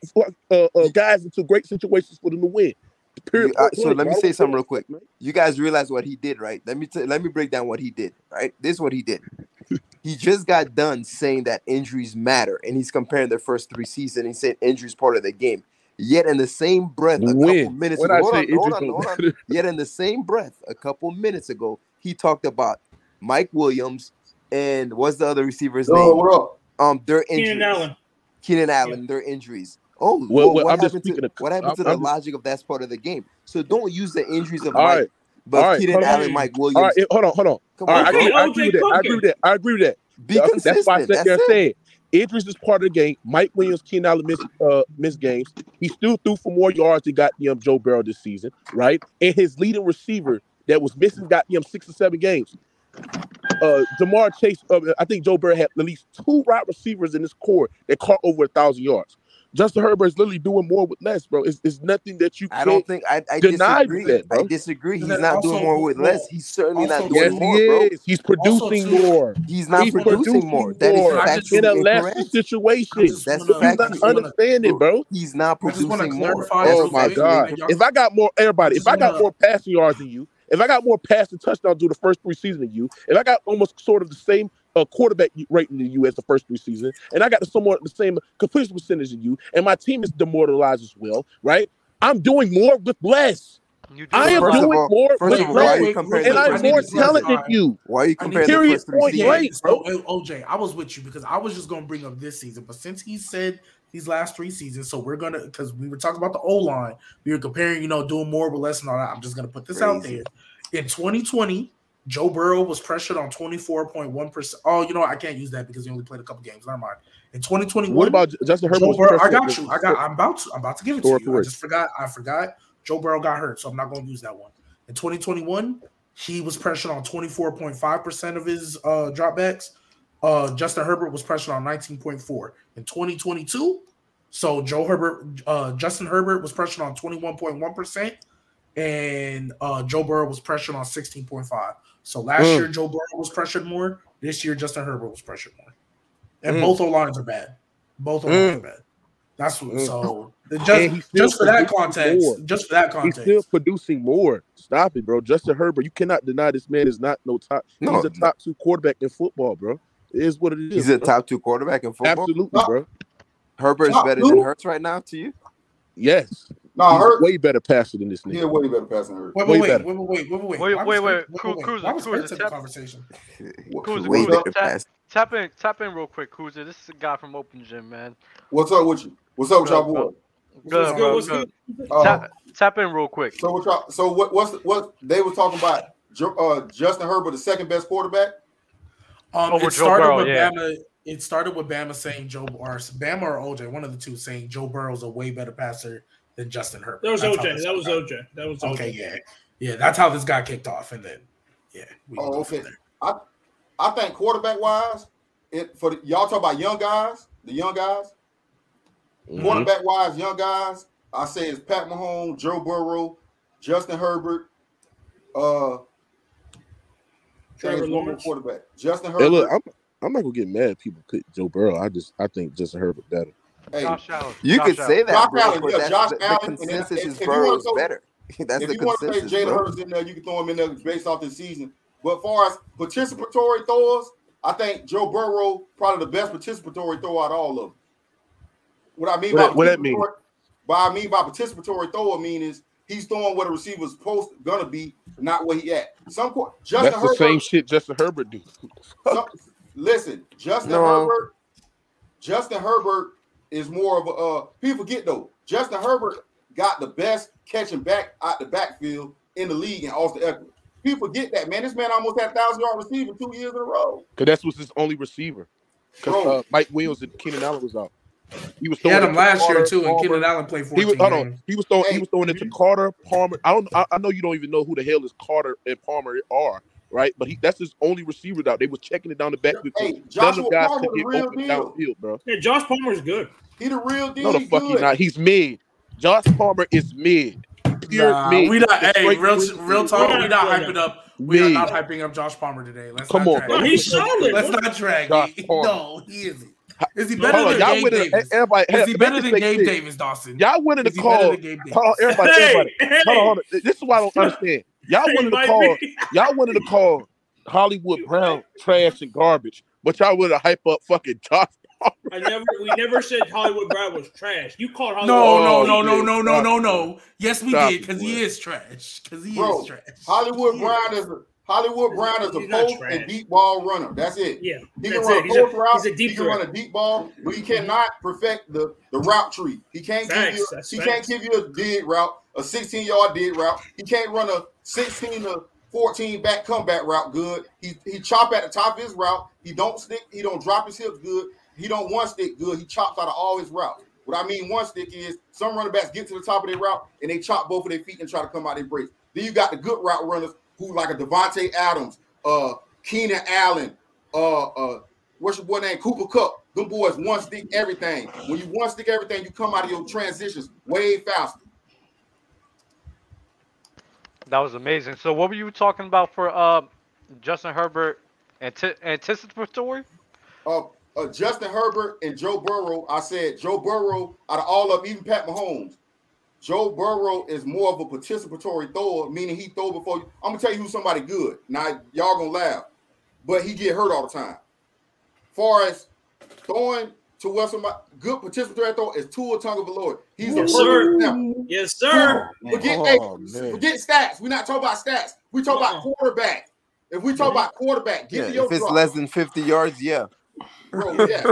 uh, uh, guys into great situations for them to win. Period. You- uh, so let me say care something real quick. You guys realize what he did, right? Let me t- let me break down what he did. Right, this is what he did. He just got done saying that injuries matter, and he's comparing their first three seasons. He said injuries part of the game. Yet in the same breath, a couple minutes when ago, I say on, hold on, hold on. Yet in the same breath, a couple minutes ago, he talked about Mike Williams and what's the other receiver's name? Up? Um, their injuries. Keenan Allen. Keenan Allen, their injuries. Oh, Well, well, well, what happened to of- what happened I'm- to the I'm logic of that's part of the game? So don't use the injuries of All Mike, right, but all right, Keenan hold on. Allen, Mike Williams. all right. Hold on, hold on. Come All on, right, I agree, I agree with that. I agree with that. I agree with that. Be That's, consistent. that's why I said That's they're it. saying injuries is part of the game. Mike Williams, Keenan Allen missed uh missed games. He still threw for more yards than goddamn Joe Burrow this season, right? And his leading receiver that was missing goddamn six or seven games. Uh Ja'Marr Chase, uh, I think Joe Burrow had at least two wide receivers in this core that caught over a thousand yards. Justin Herbert is literally doing more with less, bro. It's, it's nothing that you I can't. don't think I, I deny disagree. that, bro. I disagree. He's not doing more with well, less. He's certainly not doing Yes, more, he bro. is. He's producing too, more. He's not He's producing, producing more. That is more I just- in a factually less situation. That's wanna- You're not understanding, bro. He's not I just wanna producing more. Oh my god! If I got more, everybody, if I got more passing yards than you, if I got more passing touchdowns through the first three seasons than you, if I got almost sort of the same uh, quarterback rating than you as the first three seasons, and I got the somewhat the same completion percentage than you, and my team is demoralized as well, right? I'm doing more with less. You do I am First doing all- more first with of all, why less, are you comparing and I I'm first need more to seasons? talented than clarify. you. Why are you comparing the Period, first three point seasons? blank. So uh, OJ, I was with you because I was just gonna bring up this season, but since he said these last three seasons, so we're gonna because we were talking about the O line, we were comparing, you know, doing more with less and all that. I'm just gonna put this out there. In 2020, Joe Burrow was pressured on 24.1 percent. Oh, you know? I can't use that because he only played a couple games. Never mind. In 2021, What about Justin Herbert? Burrow? I got you. I got. I'm about to. I'm about to give it to you. I just forgot. I forgot. Joe Burrow got hurt, so I'm not going to use that one. In 2021, he was pressured on 24.5 percent of his uh, dropbacks. Uh, Justin Herbert was pressured on 19.4 in 2022. So Joe Herbert, uh, Justin Herbert was pressured on 21.1 percent, and uh, Joe Burrow was pressured on 16.5. So last Mm. year Joe Burrow was pressured more. This year Justin Herbert was pressured more, and Mm. both O lines are bad. Both O lines Mm. are bad. That's what. Mm. So And just just for that producing context, more. just for that He's context, still producing more. Stop it, bro. Justin Herbert, you cannot deny this man is not no top. No. he's a top two quarterback in football, bro. It is what it is. He's a top two quarterback in football. Absolutely, No. bro. Herbert's Top better two? than Hurts right now to you. Yes. No, He's Hurt. a way better passer than this He nigga. a way better passer than Hurt. Wait, Way wait, wait, better. wait, wait, wait, wait, wait. Wait, Why wait, was wait, Spence- Cru- wait, Cruiser, was Cruiser, the tap- conversation? Cruiser, Cruiser, tap- Tap in, tap in real quick, Cruiser. This is a guy from Open Gym, man. What's up with you? What's up with y'all boy? Good, What's bro. good? What's good. good? Uh, Tap, tap in real quick. so what y'all? So what? What's the, what they was talking about? Uh, Justin Herbert, the second best quarterback. Um, Over it started Burrow, with yeah. Bama. It started with Bama saying Joe or Bama or OJ, one of the two, saying Joe Burrow's a way better passer than Justin Herbert. That was That's OJ. That was got- OJ. That was OJ. Okay, yeah, yeah. That's how this got kicked off, and then yeah. We Oh, go okay. there. I think quarterback wise, it for the, y'all talk about young guys, the young guys. Mhm. Quarterback wise, young guys. I say it's Pat Mahomes, Joe Burrow, Justin Herbert. Uh, Trevor there's Lawrence. quarterback. Justin Hey, Herbert. look, I'm I'm not gonna get mad. if People pick Joe Burrow. I just I think Justin Herbert better. hey, Josh Allen. You Josh could Allen. say that, Josh bro, Allen, but yeah, that's Josh the, the Allen, and then consensus if- is if you wanna Burrow's go- better. That's if the you want to say consensus, Jalen. Hurts in there, you can throw him in there based off the season. But as far as participatory throwers, I think Joe Burrow probably the best participatory throw out of all of them. What I mean What- by what that mean? participatory- What I mean by participatory thrower mean is he's throwing where the receiver's supposed gonna be, not where he at. Some qu- Justin That's the Herbert. same shit Justin Herbert do. some- listen, Justin No. Herbert. Justin Herbert is more of a. Uh, people forget though. Justin Herbert got the best catching back out the backfield in the league in Austin Ekeler. People forget that man. This man almost had a thousand yard receiver two years in a row. Cause that's what's his only receiver. Cause uh, Mike Williams and Keenan Allen was out. He was He had throwing him it to last year Carter, too, and Palmer. Keenan Allen played He 14 was hold on. He was throwing. Hey. He was throwing it to Carter Palmer. I don't. I, I know you don't even know who the hell is Carter and Palmer are, right? But he that's his only receiver out. They was checking it down the backfield. Hey, None of Joshua them guys Palmer could the real open deal. downfield, bro. Yeah, Josh Palmer's good. He the real deal. No, the fuck he not. He's mid. Josh Palmer is mid. Pure Nah, mid. we not. Hey, Straight real, mid. real talk. We're We not not doing hyping up. We are not hyping up Josh Palmer today. Let's Come not on, drag bro. No, it. he's solid. Let's not drag it. No, he isn't. Is he better than y'all Gabe winning. Eh, Davis? Everybody, Is eh, he hey, better make than this Gabe make sense. Davis, Dawson? Y'all wanted to Is he call. than Gabe Davis? Hold on, everybody, Hey, everybody. hey, Hold on, hold on. This is why I don't understand. Y'all hey, wanted to Mike, call. Y'all wanted to call Hollywood Brown trash and garbage, but y'all would have hype up fucking Josh. I never, we never said Hollywood Brown was trash. You called Hollywood. No, no, Oh, no, no, no, no, no, no. Yes, we Stop did because he is trash. Because he Bro, is trash. Hollywood Brown is a Hollywood Brown is a post and deep ball runner. That's it. Yeah, He can run it. a He's a, post route. he's a deep he can threat. run a deep ball, but he mm-hmm. cannot perfect the, the route tree. He can't Facts, give you that's he facts. can't give you a dead route, a 16 yard dead route. He can't run a 16 to 14 back comeback route good. He he chop at the top of his route. He don't stick. He don't drop his hips good. He don't one stick good. He chops out of all his routes. What I mean one stick is some running backs get to the top of their route and they chop both of their feet and try to come out their breaks. Then you got the good route runners who like a Davante Adams, uh, Keenan Allen, uh, uh, what's your boy name? Cooper Kupp. Them boys one stick everything. When you one stick everything, you come out of your transitions way faster. That was amazing. So, what were you talking about for uh, Justin Herbert anti- anticipatory? Uh, uh, Justin Herbert and Joe Burrow. I said Joe Burrow out of all of them, even Pat Mahomes. Joe Burrow is more of a participatory thrower, meaning he throw before. You. I'm gonna tell you who's somebody good. Now y'all gonna laugh, but he get hurt all the time. Far as throwing to where somebody good participatory throw is Tua Tagovailoa. He's a Yes, perfect sir. example. Yes, sir. Forget, Oh, hey, forget stats. We're not talking about stats. We talk about quarterback. If we talk about quarterback, give Yeah, me your if it's drop. less than 50 yards, yeah. Bro, oh, yeah.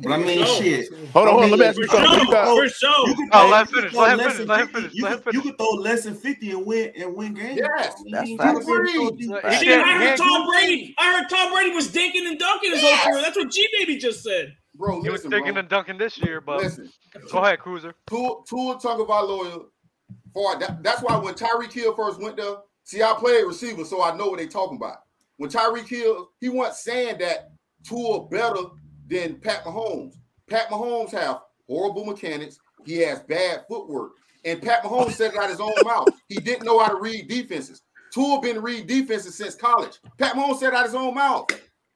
But I mean, No. shit. Hold on, hold on. Let me ask you For something. sure. You got, For sure. You could Oh, throw- let him finish, let him less finish, than let him 50 finish, You let could, you could throw less than 50 and win and win games. Yes, I mean, that's you facts. gotta be able to Agreed. do- He Shit, I heard Tom Brady. I heard Tom Brady was dinking and dunking his Yes. whole career. That's what G Baby just said. bro. He was dinking bro. and dunking this year, but Listen, go ahead, Cruiser. Tua Tua Tagovailoa. For that, that's why when Tyreek Hill first went there, see, I played receiver, so I know what they talking about. When Tyreek Hill, he wasn't saying that Tua better than Pat Mahomes. Pat Mahomes have horrible mechanics. He has bad footwork, and Pat Mahomes said it out his own mouth. He didn't know how to read defenses. Tua been read defenses since college. Pat Mahomes said out his own mouth.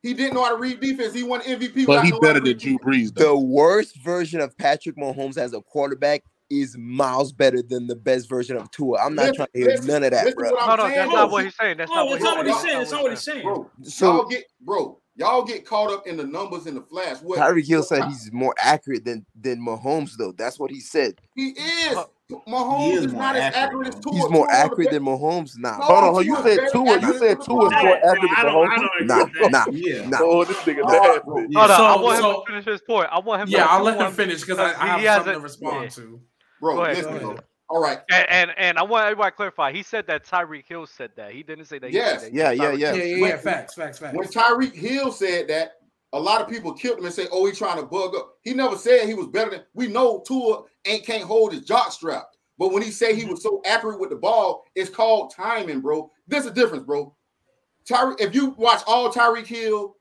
He didn't know how to read defense. He won MVP. But without he better than read Drew. Brees. Though. The worst version of Patrick Mahomes as a quarterback is miles better than the best version of Tua. I'm not Listen- trying to hear listen- none of that, bro. what I'm No, no, that's though. not what he's saying. That's Oh, not what he's he's saying. That's not what he's saying. Bro, So- y'all get bro, y'all get caught up in the numbers in the flash. What Tyreek Hill said he's more accurate than than Mahomes, though. That's what he said. he is. Mahomes He is, is more not as accurate, accurate as. Tua. He's more Tua accurate than Mahomes. Nah, No, Hold on, you said very Tua. You said than Tua is Mahomes. more Nah, accurate I than don't, Mahomes. nah, nah, Yeah. nah. Oh, this nigga Uh, nasty. bro, Hold on, I So- want him so- to finish his point. I want him. Yeah, to, I'll let him finish because I, I have something a- to respond yeah. to. Bro, Go ahead, listen, go bro. ahead. All right. And, and and I want everybody to clarify. He said that Tyreek Hill said that. He didn't say that. he said Yes. that. Yeah, yeah, Tyreek yeah. Yeah, yeah, yeah. Facts, facts, facts. When Tyreek Hill said that, a lot of people killed him and say, "Oh, he trying to bug up." He never said he was better than. We know Tua ain't can't hold his jock strap. But when he say he was so accurate with the ball, it's called timing, bro. There's a difference, bro. Tyreek, if you watch all Tyreek Hill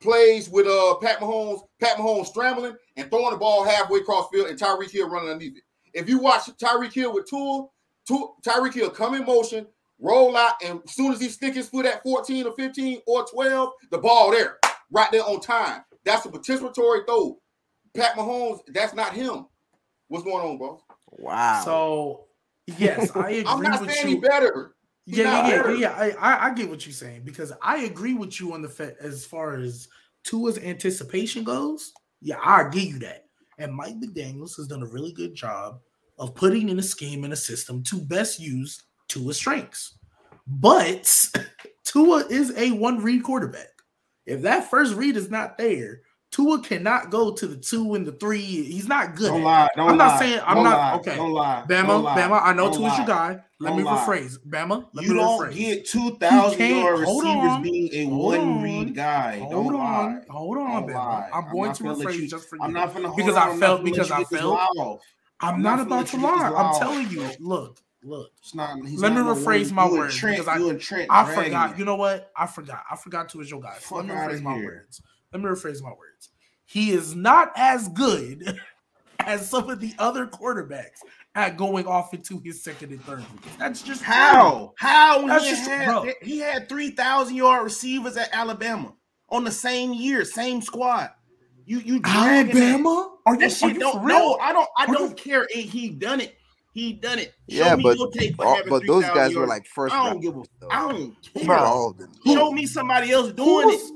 plays with uh Pat Mahomes, Pat Mahomes scrambling and throwing the ball halfway across field, and Tyreek Hill running underneath it. If you watch Tyreek Hill with Tua, Tua Tyreek Hill come in motion, roll out, and as soon as he stick his foot at 14 or 15 or 12, the ball there, right there on time. That's a participatory throw. Pat Mahomes, that's not him. What's going on, bro? Wow. So yes, I agree I'm not with saying you. he better. He's yeah, yeah, yeah, better. yeah. I, I, I get what you're saying because I agree with you on the fact as far as Tua's anticipation goes. Yeah, I give you that. And Mike McDaniels has done a really good job of putting in a scheme and a system to best use Tua's strengths. But Tua is a one read quarterback. If that first read is not there, Tua cannot go to the two and the three. He's not good. Don't lie. Don't I'm not lie, saying- I'm don't not- lie, okay. Don't lie. Bama, don't lie, Bama, I know Tua's your guy. Let Don't me lie. rephrase. Bama, let You me don't rephrase. get two thousand yard hold receivers on, being a hold one on, read guy. Hold don't on, lie. hold on, Don't Bama. lie. I'm going to rephrase you- just for I'm you. not gonna hold Because I I'm felt- not finna let because I felt-. I'm, I'm not about to you get this lie. I'm telling you. Look, look. It's not. Let me rephrase my words, because I- you and Trent I dragging forgot. You know what? I forgot. I forgot to is your guy. Let me rephrase my words. Let me rephrase my words. He is not as good as some of the other quarterbacks at going off into his second and third. read. That's just true. How? How when That's he just- had bro. he had three thousand yard receivers at Alabama on the same year, same squad. You you dragging that. Alabama? Are you, That are shit you don't for real? no, I don't I Are don't care if he done it. He done it. Show yeah, me but your tape for all- having but those 3,000 guys were like first I don't give a though. I don't care. Not all of them. Show me somebody else doing was- it.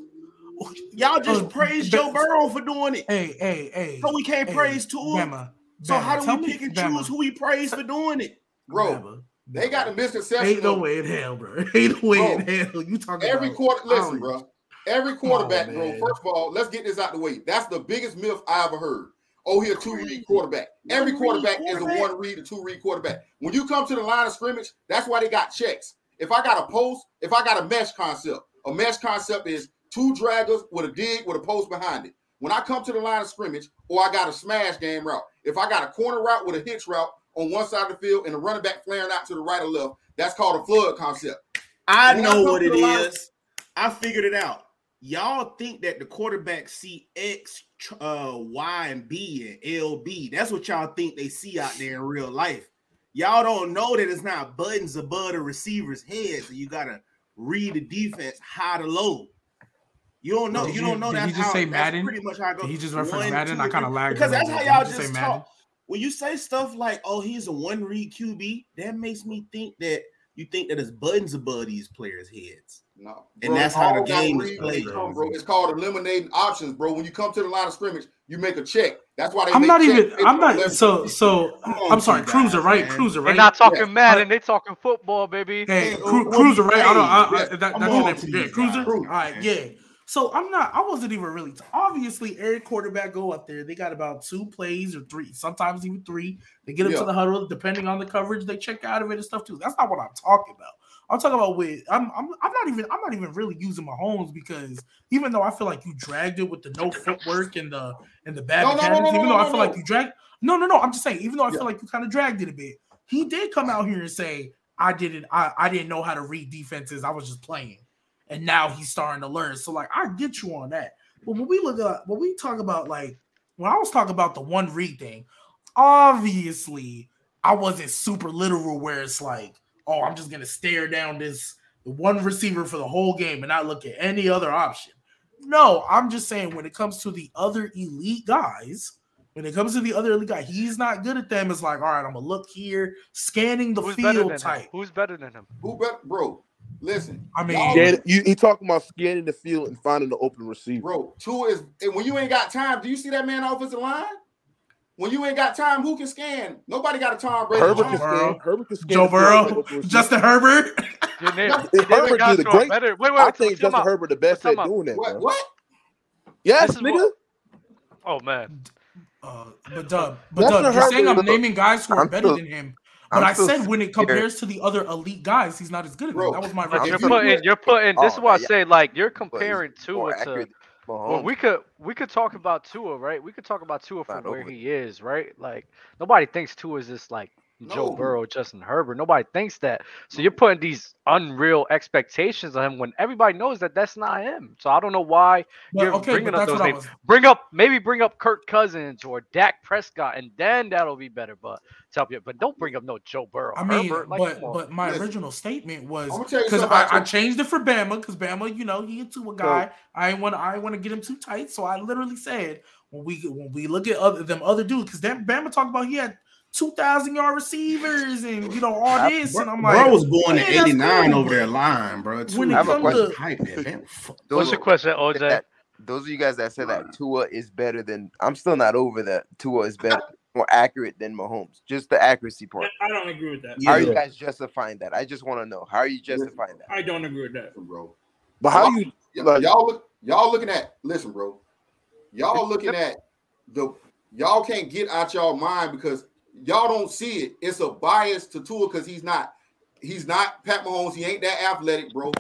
Y'all just Uh, praise but- Joe Burrow for doing it. Hey, hey, hey. So we can't hey, praise Tua. Bama, So Bama, how do we me- pick and Bama, choose who we praise for doing it? Bro, Bama, they got the Bama. misconception. Ain't no of way in hell, bro. Ain't no way Bro, in hell. You talking Every about quarter, listen, bro. Every quarterback, on, bro. First of all, let's get this out the way. That's the biggest myth I ever heard. Oh, he a two read quarterback. Every One read quarterback is a one read or two read quarterback. When you come to the line of scrimmage, that's why they got checks. If I got a post, if I got a mesh concept, a mesh concept is two draggers with a dig with a post behind it. When I come to the line of scrimmage, or I got a smash game route, if I got a corner route with a hitch route on one side of the field and a running back flaring out to the right or left, that's called a flood concept. I When know come what it line- is. I figured it out. Y'all think that the quarterback see X, uh, Y, and B and LB. That's what y'all think they see out there in real life. Y'all don't know that it's not buttons above the receiver's head, so you gotta read the defense high to low. You don't know. Did you you- don't know did that's he just how. say Madden? pretty much how it goes. Did he just reference One, Madden? two, I kinda three. lagged because that's how y'all Did just say talk. Madden? When you say stuff like, "Oh, he's a one read QB," that makes me think that you think that it's buttons above these players' heads. No, And that's how the game is read when you played. come, bro. It's called eliminating options, bro. When you come to the line of scrimmage, you make a check. That's why they. I'm make not checks even. I'm not. So so. On, I'm sorry, Cruiser, guys, right? man. Cruiser, right? They're not talking Yeah. Madden. They talking football, baby. Hey, Hey, Cru- Cruiser, you right? I don't. I, I, Yeah, that, that's I'm your name. Yeah, Cruiser. All right, yeah. So I'm not. I wasn't even really. obviously, every quarterback go up there. They got about two plays or three, sometimes even three. They get up Yeah. to the huddle, depending on the coverage. They check out of it and stuff too. That's not what I'm talking about. I'm talking about with. I'm. I'm. I'm not even. I'm not even really using Mahomes because even though I feel like you dragged it with the no footwork and the and the bad No, no, no, no, even though I feel like you dragged. No, no, no. I'm just saying. Even though I Yeah. feel like you kind of dragged it a bit, he did come out here and say, "I didn't. I, I didn't know how to read defenses. I was just playing." And now he's starting to learn. So like, I get you on that. But when we look at when we talk about like when I was talking about the one read thing, obviously I wasn't super literal where it's like, oh, I'm just gonna stare down this one receiver for the whole game and not look at any other option. No, I'm just saying when it comes to the other elite guys, when it comes to the other elite guy, he's not good at them. It's like, all right, I'm gonna look here, scanning the Who's field type. him? Who's better than him? Who bet, bro? Listen, I mean, y'all- you, he talking about scanning the field and finding the open receiver. bro, two is and when you ain't got time. Do you see that man offensive line? When you ain't got time, who can scan? Nobody got a Tom Brady. Herbert can scan. Herbert can scan. Joe Burrow, like open receiver. Justin Herbert. You name, If you name Herbert guys did a great- better. Wait, wait, I think time Justin out. Herbert the best at doing that, What? bro. What? Yes, nigga. what- Oh man, Uh, but uh, Dub, uh, but Justin Dub, you're saying I'm naming guys who are I'm better still- than him. But I'm I said when it scared. compares to the other elite guys, he's not as good as Bro. That was my but If you're putting, you're putting. This is Oh, why I yeah. say like you're comparing Tua to. accurate Well, we could we could talk about Tua, right? We could talk about Tua from where he is, right? Like nobody thinks Tua is this like Joe Burrow, Justin Herbert. Nobody thinks that. So you're putting these unreal expectations on him when everybody knows that that's not him. So I don't know why But, you're okay, bringing up those names. was. Bring up maybe bring up Kirk Cousins or Dak Prescott, and then that'll be better. But tell you, but don't bring up no Joe Burrow. I mean, Herbert, like, but but my Listen. original statement was I'm gonna tell you because I, I changed it for Bama because Bama, you know, he into a guy. I ain't want I want to get him too tight, so I literally said when we when we look at other them other dudes because that Bama talked about he had two thousand yard receivers and you know all this, and I'm like, Bro was going yeah, to 89 over but that line, bro. Too. when it I have a comes question. to hype that man. Those What's your question, OJ? that- those of you guys that said that Tua is better than I'm still not over that Tua is better more accurate than Mahomes. Just the accuracy part. I don't agree with that. How are you guys justifying that? I just want to know. How are you justifying that? I don't agree with that. bro. But how you Like- y'all look, y'all looking at. Listen, bro. Y'all looking at the. Y'all can't get out y'all mind because y'all don't see it. It's a bias to Tua because he's not. He's not Pat Mahomes. He ain't that athletic, bro.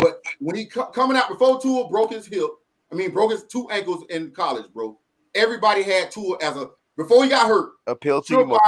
But when he co- coming out before Tua broke his hip, I mean broke his two ankles in college, bro. Everybody had Tua as a before he got hurt. Appeal to you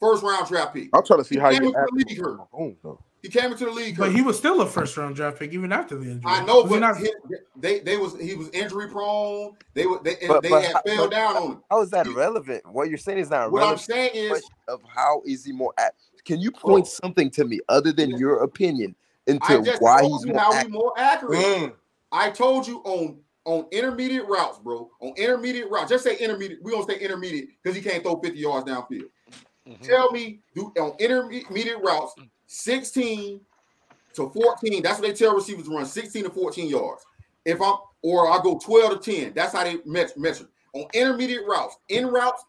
first round draft pick. I'm trying to see He how you league hurt. Mahomes, though. He came into the league but he was still a first round draft pick even after the injury. I know, Was but not- he- they they was he was injury prone. They were they, But- they but had how- fell but down on him. How is that relevant? What you're saying is not What I'm relevant. saying is, of how is he more ac- can you point something to me other than your opinion I into just why told he's more how ac- he more accurate. Mm. I told you on on intermediate routes, bro. On intermediate routes, just say intermediate. We gonna say intermediate because he can't throw 50 yards downfield. Mhm. Tell me, do on intermediate routes, 16 to 14. That's what they tell receivers to run 16 to 14 yards. If I'm or I go 12 to 10, that's how they measure. On intermediate routes, in routes,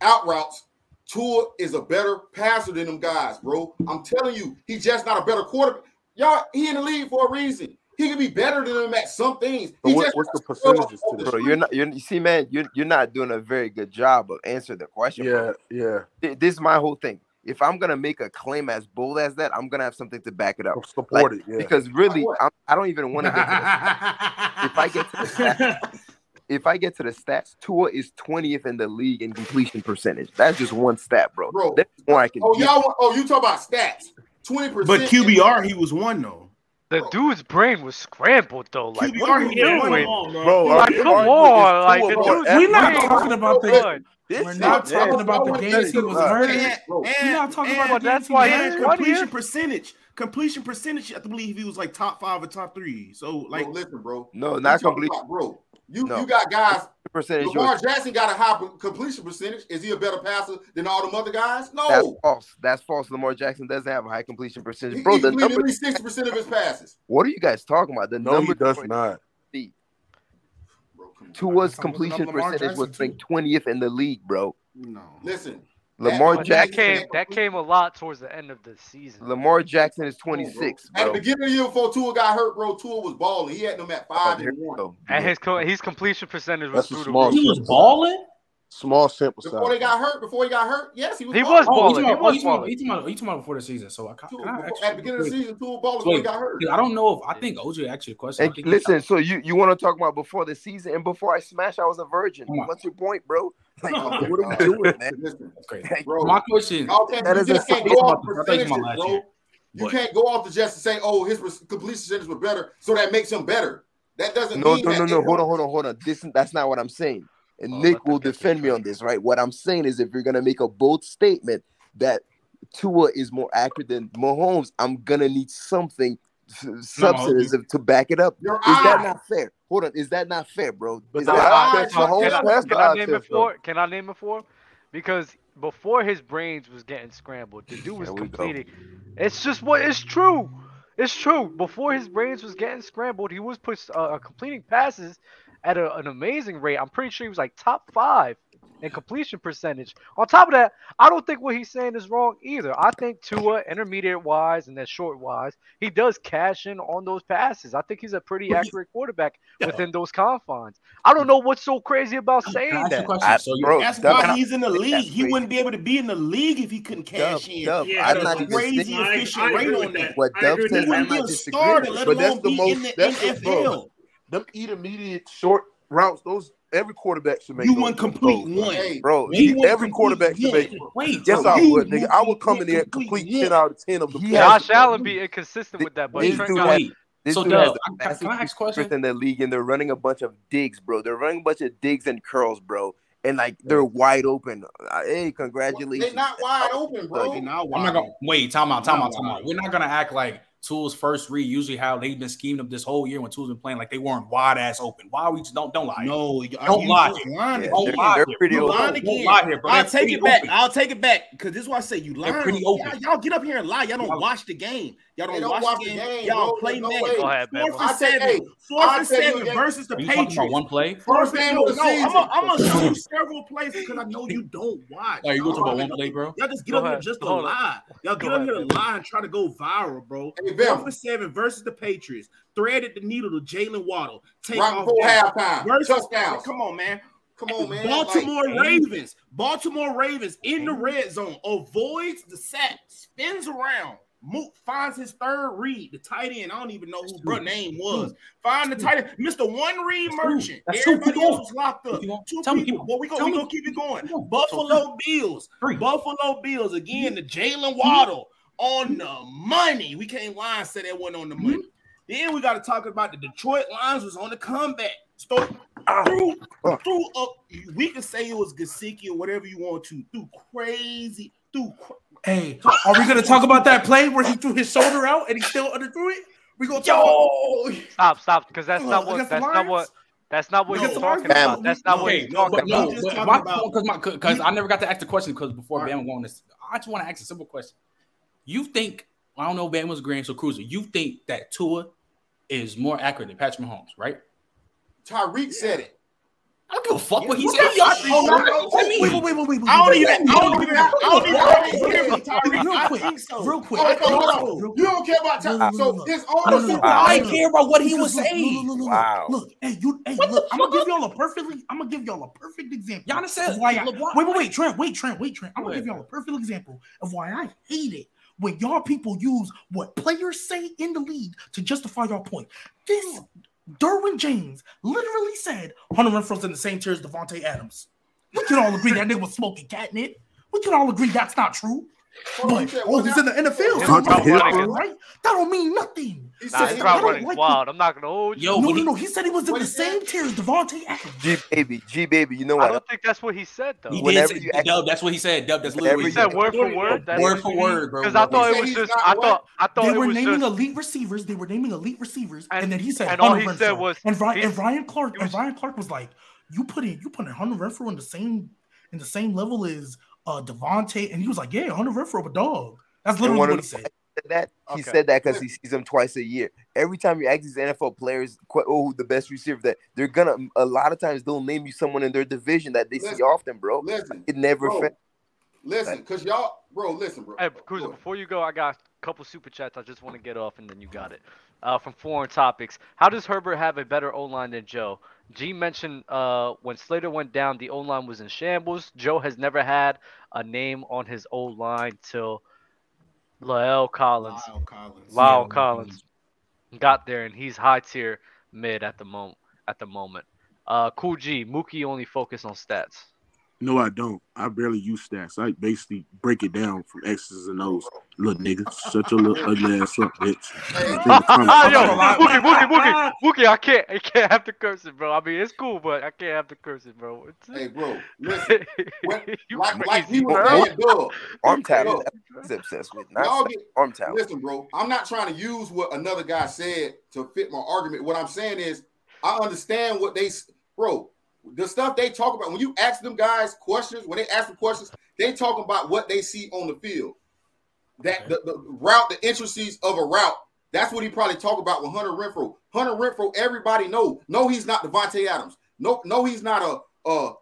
out routes, Tua is a better passer than them guys, bro. I'm telling you, he's just not a better quarterback. Y'all, he in the league for a reason. He can be better than them at some things. But He what- just what's the not percentages to the this? bro you're not you're, you see man you're, you're not doing a very good job of answering the question Yeah, bro. yeah. This is my whole thing if i'm gonna make a claim as bold as that i'm gonna have something to back it up Support it. Yeah. because really what? I'm, i don't even want to get to the, if i get to the stats, if i get to the stats Tua is 20th in the league in completion percentage that's just one stat bro, Bro. There's more i can Oh, y'all oh, you talk about stats. 20%. But QBR, he was one though. The dude's brain was scrambled though. Like, QBR, what are you was doing? on, bro. Bro, Like, come on, is like the dude's? We're not brain talking about the- This We're not yeah. talking about the Bro, games he was bro. And, We're not talking and- about the that's games he why was he's and hurt. one completion percentage. Completion percentage. I believe he was like top five or top three. So like bro, listen, bro. no not talking complete bro. You No. you got guys. percentage Lamar Jackson got a high completion percentage. Is he a better passer than all them other guys? That's No. false. That's false. Lamar Jackson doesn't have a high completion He, percentage, he bro. The completed at least 60% of his passes. What are you guys talking about? The No, number he does not. Bro, come on. Tua's completion up Lamar percentage was Jackson, ranked twentieth in the league, bro. no. Listen. Lamar That- But that Jackson. came that came a lot towards the end of the season. Lamar Jackson is Come on, bro. twenty six, At the beginning of the year before Tua got hurt, bro, Tua was balling. He had them at Oh, five here and one. And his co- his completion percentage was That's through the roof. He was balling. Small sample size. Before they got hurt, before he got hurt, yes, he was. He balling. was Oh, balling. you He talking was you talking about, balling. you talking about, you before the season. So I, ca- can I actually, at the beginning of the season, Tua balling before he wait, got hurt. I don't know if I think OJ asked you a question. I And think listen, so you you want to talk about before the season and before I smash, I was a virgin. Come on. What's your point, bro? Like, oh what are we doing, man? Listen, okay. bro. My question. Y'all can't, That you is just can't go off you percentages, bro. You can't go off to just to say, "Oh, his completion percentage was better," so that makes him better. That doesn't No, mean no, that no, no. Hold on, hold on, hold on. This that's not what I'm saying. And Oh, Nick will defend me on this, right? What I'm saying is if you're gonna make a bold statement that Tua is more accurate than Mahomes, I'm gonna need something substantive substances to back it up. Your Is that not fair? Hold on, is that not fair, bro? Is that eye not test- Mahomes Can I, passed the can I eye name it test, though. for? Can I name it for? Because before his brains was getting scrambled, the dude was There go. completing. It's just what it's true. It's true. Before his brains was getting scrambled, he was push, uh, completing passes at a, an amazing rate. I'm pretty sure he was like top five in completion percentage. On top of that, I don't think what he's saying is wrong either. I think Tua, intermediate wise and then short wise, he does cash in on those passes. I think he's a pretty accurate quarterback within those confines. I don't know what's so crazy about saying ask you a that. question? I- so you, bro, That's Dub, why he's in the league. He wouldn't be able to be in the league if he couldn't Dub, cash in. Dub, Yeah, I'm That's not a even crazy saying efficient rate on that. that. what I Dub says. I wouldn't be a starter, But that's the most- in that's the- bro. NFL. Them intermediate short routes, those every quarterback should make. You those wouldn't complete throws, bro. one. Hey, Bro, He he, every quarterback should make. wait, yes, I would, nigga. I would come in there complete complete ten out of ten of the He. Josh Allen be inconsistent with that, but This Trent got. This So dude has the I- can- fastest can I ask question? in the league, and they're running a bunch of digs, bro. They're running a bunch of digs and curls, bro, and like they're wide open. Uh, Hey, congratulations! They're not wide open, bro. They not I'm not gonna wait. Time out. Time out. Time out. We're not gonna act like Tool's first read. Usually, how they've been scheming up this whole year when Tool's been playing, like they weren't wide ass open. Why we just don't don't lie? No, are Don't you lie. just lying Yeah. Don't they're, lie they're here. pretty You open. lying Don't again. lie here, bro. I'll take it back. open. I'll take it back because this is why I say you lying. They're pretty Y'all- Y'all, get up here and lie. Y'all don't Y'all- watch the game. Y'all don't, don't watch, watch the the game. game, Y'all bro. play There's no man. way. Go ahead, Fourth and I tell- seven. hey, Fourth I'll and tell you seven that- versus the Are you talking about Patriots. one play? First game no, of the no, season. I'm gonna show you several plays because I know you don't watch. Are you Y'all talking about one play, bro? Y'all just get up here just to Hold lie. Y'all get up here ahead, to lie and try to go viral, bro. Hey, Fourth Bama. seven versus the Patriots. Threaded the needle to Jalen Waddle. Take Right off before halftime. Versus, Touchdowns. Come on, man. Come on, man. Baltimore Like, Ravens. Baltimore Ravens in the mm-hmm. red zone avoids the sack, spins around. Mook finds his third read. The tight end, I don't even know who bro name was. Find the tight end, Mr. One Read Merchant. That's. Everybody else was locked up. Two Tell people. Well, we go, Tell we gonna keep it going. Buffalo Bills. Three. Buffalo Bills again. The Jalen Waddle on the money. We can't lie and say that wasn't on the money. Mm-hmm. Then we got to talk about the Detroit Lions was on the comeback. So ah. through, through up, we can say it was Gasicki or whatever you want to. Through crazy, through cra- Hey, are we gonna talk about that play where he threw his shoulder out and he still underthrew it? We gonna talk yo. Stop, stop, because that's not what that's not what that's not what No, he's the talking Lions- about. That's not what Okay, he's no, talking but no, about. just but talking my about- because my because I never got to ask the question because before Right. Bama going this, I just want to ask a simple question. You think I don't know if Bama was agreeing, so Cruiser, you think that Tua is more accurate than Patrick Mahomes, right? Tyreek said it. I don't give a fuck what he What said. the Y'all fuck? think- y'all think- I mean, Wait, wait, wait, wait, wait. I don't wait, even, I wait, don't wait, even, wait, I don't even have to hear from wait, Tyreek. Real I quick, think so. real quick. Okay, hold Real on. quick, real You quick. don't care about No, Tyreek. no, no, So no. his No, own no, no, super. no. I no, no. care about what he Because was look, saying. Look, look, look, Wow. look, hey, you, hey, What the look, I'm gonna fuck? give y'all a perfectly, I'm gonna give y'all a perfect example. Giannis said, of why I, LeBron- wait, wait, wait, Trent, wait, Trent, wait, Trent. I'm gonna give y'all a perfect example of why I hate it when y'all people use what players say in the league to justify your point. This Derwin James literally said Hunter Renfrow's in the same tier as Davante Adams. We can all agree that nigga was smoking catnip. We can all agree that's not true. Hold But oh, he's in the NFL, His so route right, running right? That don't mean nothing. He Nah, said his he route don't running's like wild. I'm not gonna hold you. Yo, no, no, no. He said he was in the same tier as Davante Adams. G baby, G baby. You know what? I don't think that's what he said though. He He, did Whenever say, you act- Dub, that's what he said. Dub, that's literally what he said word for word. That's Word for word, bro. Because I thought it was just. I thought. I thought They were naming elite receivers. They were naming elite receivers, and, And- then he said and all he said was- and, Ryan, he- and Ryan Clark and Ryan Clark was like, "You put in you put in Hunter Renfrow in the same in the same level as uh Davante," and he was like, "Yeah, on the Hunter Renfrow a dog." That's literally one what he said. said that he Okay. said that because he sees them twice a year. Every time you ask these NFL players, qu- oh, who the best receiver that they're gonna. A lot of times they'll name you someone in their division that they see often, bro. Listen, It never. bro, fa- listen, because y'all, bro, listen, bro. Hey, Cruiser, before you go, I got a couple super chats I just want to get off, and then you got it. Uh, from foreign topics, how does Herbert have a better O line than Joe? G mentioned uh, when Slater went down, the O line was in shambles. Joe has never had a name on his O line till La'el Collins. Lyle Collins. Lyle Yeah, Collins got there, and he's high tier mid at the moment. At the moment, uh, Cool G, Mookie only focus on stats. No, I don't. I barely use stats. I basically break it down from X's and O's. Little nigga, shut your little ugly ass up, bitch. Yo, Wookie, Wookie, Wookie, Wookie, I can't, I can't have the cursing, bro. I mean, it's cool, but I can't have the cursing, bro. Hey, bro, listen. When, You like, like crazy, he was bro. saying, Doug, Arm talent. Look, That's obsessed with. Not y'all stats, get, arm talent. listen, bro. I'm not trying to use what another guy said to fit my argument. What I'm saying is, I understand what they, bro. The stuff they talk about when you ask them guys questions, when they ask them questions, they talk about what they see on the field. That the, the route, the intricacies of a route. That's what he probably talk about with Hunter Renfrow. Hunter Renfrow, everybody know. No, he's not Davante Adams. No, no, he's not a a,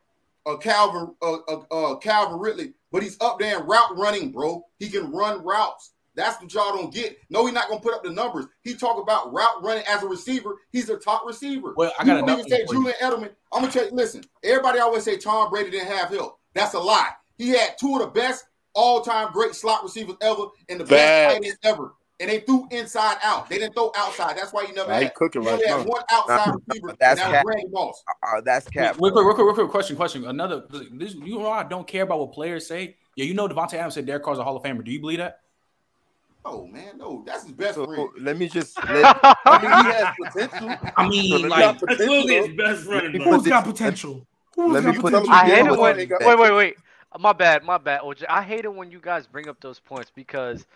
a Calvin a, a, a Calvin Ridley, but he's up there in route running, bro. He can run routes. That's what y'all don't get. No, he's not gonna put up the numbers. He talk about route running as a receiver. He's a top receiver. Well, I got don't another even say one for you. Julian Edelman. I'm gonna tell you. Listen, everybody always say Tom Brady didn't have help. That's a lie. He had two of the best all-time great slot receivers ever and the best tight ends ever. And they threw inside out. They didn't throw outside. That's why you never Nah, he had. cooking You right had now. one outside receiver. That's that cap. Randy Moss. Uh, that's cap. Real quick, real quick, real quick. Question, question. Another. This, you know, I don't care about what players say. Yeah, you know, Davante Adams said Derek Carr's a Hall of Famer. Do you believe that? Oh man, no, that's his best So, friend. let me just. Let, I mean, he has potential. I mean, So like, put That's this, literally though. his best friend, Let me bro. put Who's this- got potential? Who's let got me put potential? I hate it when wait, wait, wait. My bad, my bad, OJ. I hate it when you guys bring up those points because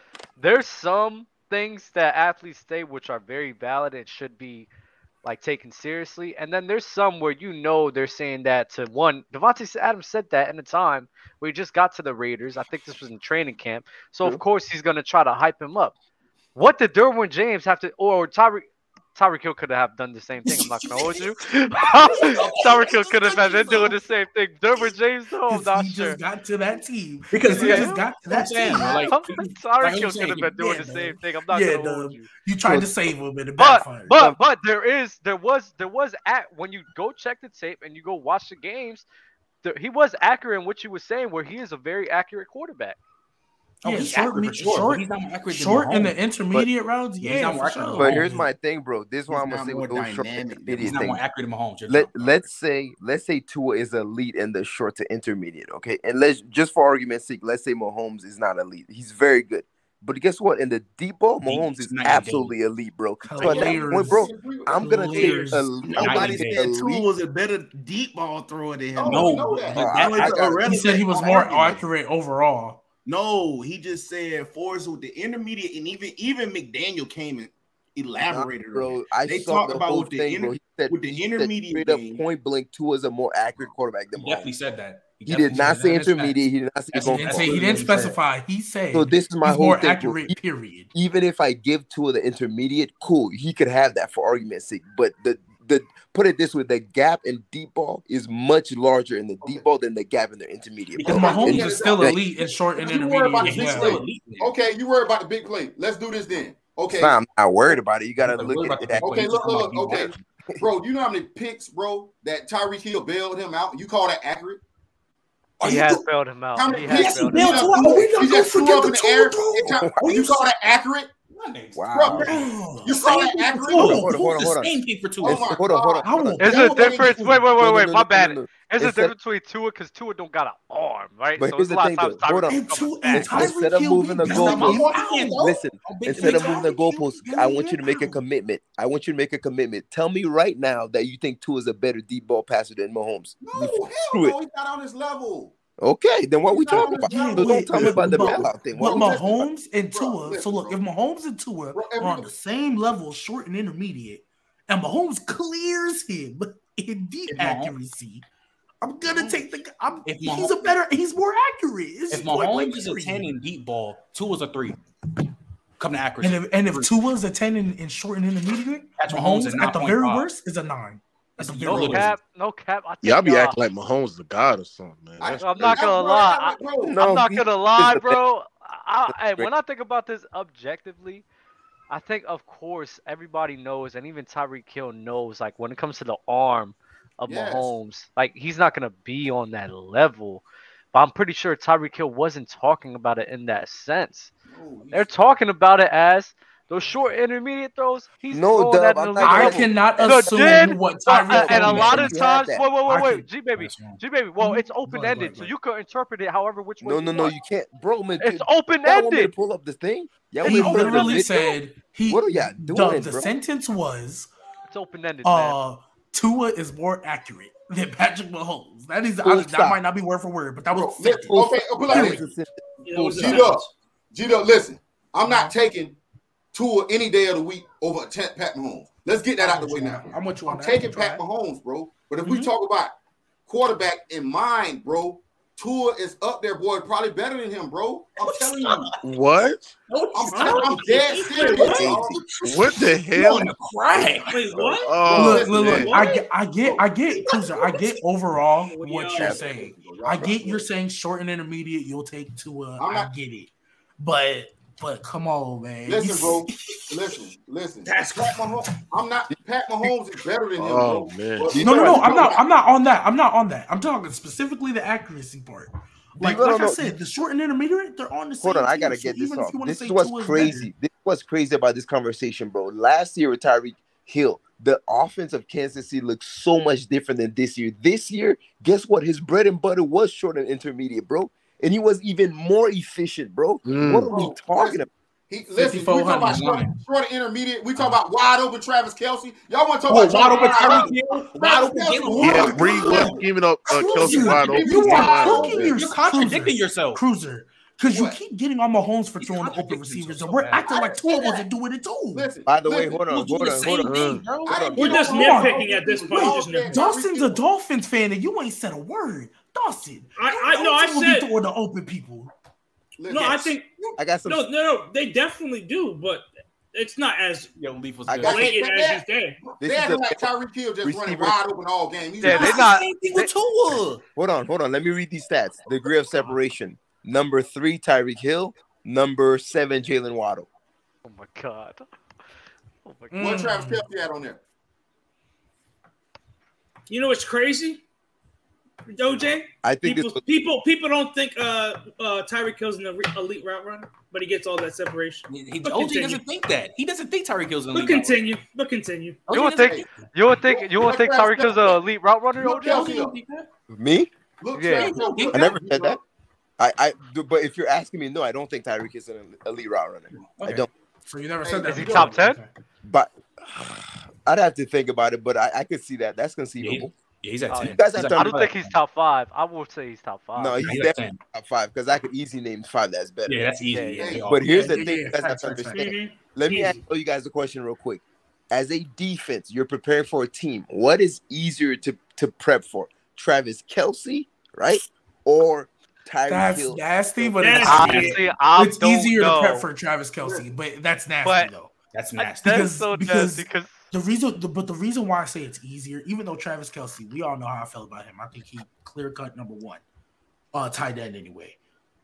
there's some things that athletes say which are very valid and should be like taken seriously, and then there's some where you know they're saying that to one. Davante Adams said that in the time where he just got to the Raiders. I think this was in training camp, so of course he's gonna try to hype him up. What did Derwin James have to, or Tyreek? Tyreek Hill could have done the same thing. I'm not gonna hold you. Tyreek Hill could have been doing the same thing. Derwin James, though, I'm 'Cause not he sure. just got to that team because he Yeah. just got to that I'm saying, team. like, Tyreek Hill could have been doing yeah, the man. same thing. I'm not Yeah, gonna hold you. You tried to save him and it But but but there is there was there was at when you go check the tape and you go watch the games, there, he was accurate in what you were saying, where he is a very accurate quarterback. oh, yeah, he's short, accurate for sure, short, he's not more accurate than short in the intermediate rounds. he's Yeah, not more accurate sure. But here's my thing, bro. This is what He's I'm gonna say with those short dynamic intermediate He's not things. more accurate than Mahomes. Let, let's say let's say Tua is elite in the short to intermediate, okay? And let's just for argument's sake, let's say Mahomes is not elite. He's very good. But guess what? In the deep ball, Mahomes is Night and day. absolutely elite, bro. So at that Hilarious. point, bro, I'm gonna take Hilarious. elite. Night Nobody and day. said Tua elite. was a better deep ball thrower than him. Oh, No, we know that. but that- I- I got- He said he was more argument. accurate overall. No, he just said Forrest with the intermediate, and even even McDaniel came and elaborated on bro. it. I They talked the about whole with the thing, inter- bro. He said, with the he said intermediate straight up point blank. Tua is a more accurate quarterback than He definitely said that. He did not say that. That's facts. intermediate. He did not say That's- He going didn't he didn't what he said. specify. He said So this is my he's whole more thing, accurate. Period. even if I give Tua the intermediate, cool, he could have that for argument's sake. But the the put it this way, the gap in deep ball is much larger in the deep ball than the gap in the intermediate. Because bro. Mahomes is still like, elite in short and You about intermediate. the as big well. play. Okay, you worry about the big play. Let's do this then. Okay, fam, I'm not worried about it. You gotta look at about it. the big play. okay, He's look, look, look. Okay, bro, you know how many picks, bro, that Tyreek Hill bailed him out? You call that accurate? Are He you has do- bailed him out. How many He picks has he bailed him out. Tua? Oh, we not He just gonna threw up forget in the the air. Tua and throw. count- Are You you call that accurate? Wow. You call that accurate? Hold on, hold on, hold on, the hold on. same thing for two. Oh hold on, hold on, I hold on. will There's a difference. Wait, wait, wait, wait. My bad. no, no. There's a difference between Tua because Tua don't got an arm, right? But so here's it's a the thing, of times though. Hold on. Hill And comes two back. Instead of moving the be That's not bailing my him point. out. Listen, instead of moving the Tyreek Hill goalposts, I want you to make a commitment. I want you to make a commitment. Tell me right now that you think Tua is a better deep ball passer than Mahomes. No, hell no, he's not on his level. Okay, then what we He's talking about? his Yeah, So level. don't wait, tell me about the but- bailout thing. What But we talking about? Mahomes and Tua. listen, So look, bro. if Mahomes and Tua Bro, are on the same level, short and intermediate, and Mahomes clears him in deep If Mahomes- accuracy, I'm gonna take the. I'm, If he's a better. He's more accurate. It's If Mahomes is a 10 in deep ball, Tua is a three. Come to accuracy. and if and if Tua's a ten in, in short and intermediate, that's Mahomes Mahomes is at the very 9.5. worst is a nine. At the That's very No Yo, cap, no cap. I Y'all think be y'all- acting like Mahomes is the god or something, man. I, I'm not gonna lie. I'm. No, I'm not gonna lie, bro. I, I, when I think about this objectively, I think of course everybody knows, and even Tyreek Hill knows, like when it comes to the arm of Yes. Mahomes, like he's not gonna be on that level. But I'm pretty sure Tyreek Hill wasn't talking about it in that sense. No, he's- They're talking about it as those short intermediate throws, he's No, Dub, that in I'm the. I level. cannot The assume did- what Uh, Tyreek uh, and a lot of times, wait, wait, wait, wait, G baby, G baby. Well, it's open Go ahead, ended, go so you could interpret it however which way No, you no, no, you can't, bro. Man, It's open want me to ended. pull up this thing? Y'all He want me to pull up literally said he. What are y'all doing, Dub, the bro? sentence was, It's open ended, uh, Tua is more accurate than Patrick Mahomes. That is, I, that might not be word for word, but that was Bro, the li- sentence. okay, I'll put like That this. was the sen- Yeah, it was a G Dub. G Dub, listen. I'm not taking Tua any day of the week over Pat Pat Mahomes. Let's get that out the way now. I'm with you on I'm that. taking I'm with you Pat Mahomes, bro. But if we Mhm. talk about quarterback in mind, bro, Tua is up there, boy, probably better than him, bro. I'm telling you. What? I'm, I'm dead serious. What? What the that. hell? On the crack. Wait, what? Oh, look, look, look. I get, I get, I get, Cruiser. I get overall What what y'all- you're saying. I get you're saying short and intermediate. You'll take Tua. I'm I get it, but, but come on, man. Listen, bro. Listen, listen. That's Pat Mahomes. I'm not. Pat Mahomes is better than him, Oh, bro. man. But- No, no, no. I'm not. I'm not on that. I'm not on that. I'm talking specifically the accuracy part. Like, You like don't I said, the short and intermediate, they're on the same. Hold on, I gotta so get this off. This say is what's crazy. better- This was crazy about this conversation, bro. Last year with Tyreek Hill, the offense of Kansas City looked so much different than this year. This year, guess what? His bread and butter was short and intermediate, bro. And he was even more efficient, bro. Mm. What are we talking about? He, listen, we talk about short, short intermediate. We talk about wide open Travis Kelce. Y'all want to talk Oh, about wide open Tyreek Kelce? Hill, wide open Kelce. Yeah, Warren. Reed was giving up uh, Kelce Cruiser, wide open. You Wide are open. cooking You're contradicting Cruiser. yourself. Cruiser. Because you keep getting on Mahomes for throwing the open receivers, himself and so we're bad. acting like Tua I didn't wasn't doing it too. Listen, By the way, listen. hold on, We're doing hold on, hold on. thing, bro. We're just nitpicking at this point. We all Just said nitpicking. Dawson's a Tyreek Dolphins fan, and you ain't said a word. Dawson, I- I- no, I said- be throwing the open people. Listen, No, I think I got some. no, no, no. They definitely do, but it's not as Yo, Leaf was I good. got blatant as you say. They is acting the like Tyreek Hill just running wide open all game. He's Yeah, they That's not- the same thing with Tua. Hold on, hold on. Let me read these stats. Degree of separation. Number three, Tyreek Hill. Number seven, Jaylen Waddle. Oh my god. Oh my god. What Mm. Travis Kelce had on there? You know what's crazy? OJ, I think people, was, people, people don't think uh, uh, Tyreek Hill's an elite route runner, but he gets all that separation. He, he- But OG continue. doesn't think that. He doesn't think Tyreek Hill's an But elite route runner. continue, but continue. You would doesn't think you would think you would think Tyreek Hill's an elite route runner, Look OJ? Kelce OG up. don't think that. me. Look, Yeah. I never said that. I, I, but if you're asking me, no, I don't think Tyreek is an elite route runner. I don't. So you never said that. is he top 10? Okay. But I'd have to think about it. But I, I could see that. That's conceivable. yeah, he's at Oh, 10. You guys He's have at to I don't think he's top five. I would say he's top five. No, he's he's definitely 10. top five because I could easily name five that's better. Yeah, that's easy. Yeah, Yeah, yeah. they all- But here's Yeah, the yeah, thing: yeah. you guys have to Facts, facts, understand. Let me Easy. ask you guys a question real quick. As a defense, you're preparing for a team. What is easier to to prep for? Travis Kelce, right, or Tyreek That's Hill? nasty, but That's it's, Honestly, I it's easier know. to prep for Travis Kelce, but that's nasty But- though. That's I- nasty. That's Because- so because- nasty because The reason, the, but the reason why I say it's easier, even though Travis Kelce, we all know how I felt about him. I think he clear cut number one, uh, tight end anyway,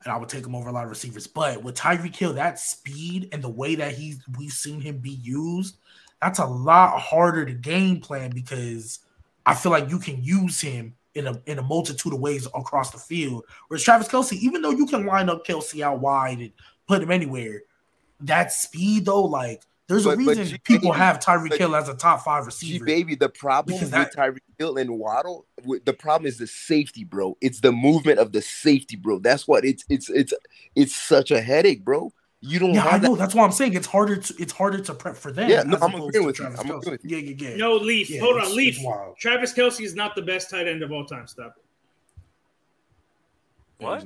and I would take him over a lot of receivers. But with Tyreek Hill, that speed and the way that he's we've seen him be used, that's a lot harder to game plan because I feel like you can use him in a in a multitude of ways across the field. Whereas Travis Kelce, even though you can line up Kelce out wide and put him anywhere, that speed though, like there's a But- but reason G- people have Tyreek Hill as a top five G receiver. baby, the problem Because with that- Tyreek Hill and Waddle, the problem is the safety, bro. It's the movement of the safety, bro. That's what it's it's it's it's such a headache, bro. You don't Yeah, I know. that. That's why I'm saying it's harder to it's harder to prep for them. Yeah, no, I'm opposed agreeing to with you. Travis I'm Kelce. Yeah, yeah, yeah. No, Leaf. Yeah, Hold on, Leaf. wild. Travis Kelce is not the best tight end of all time. Stop it. Yeah, What?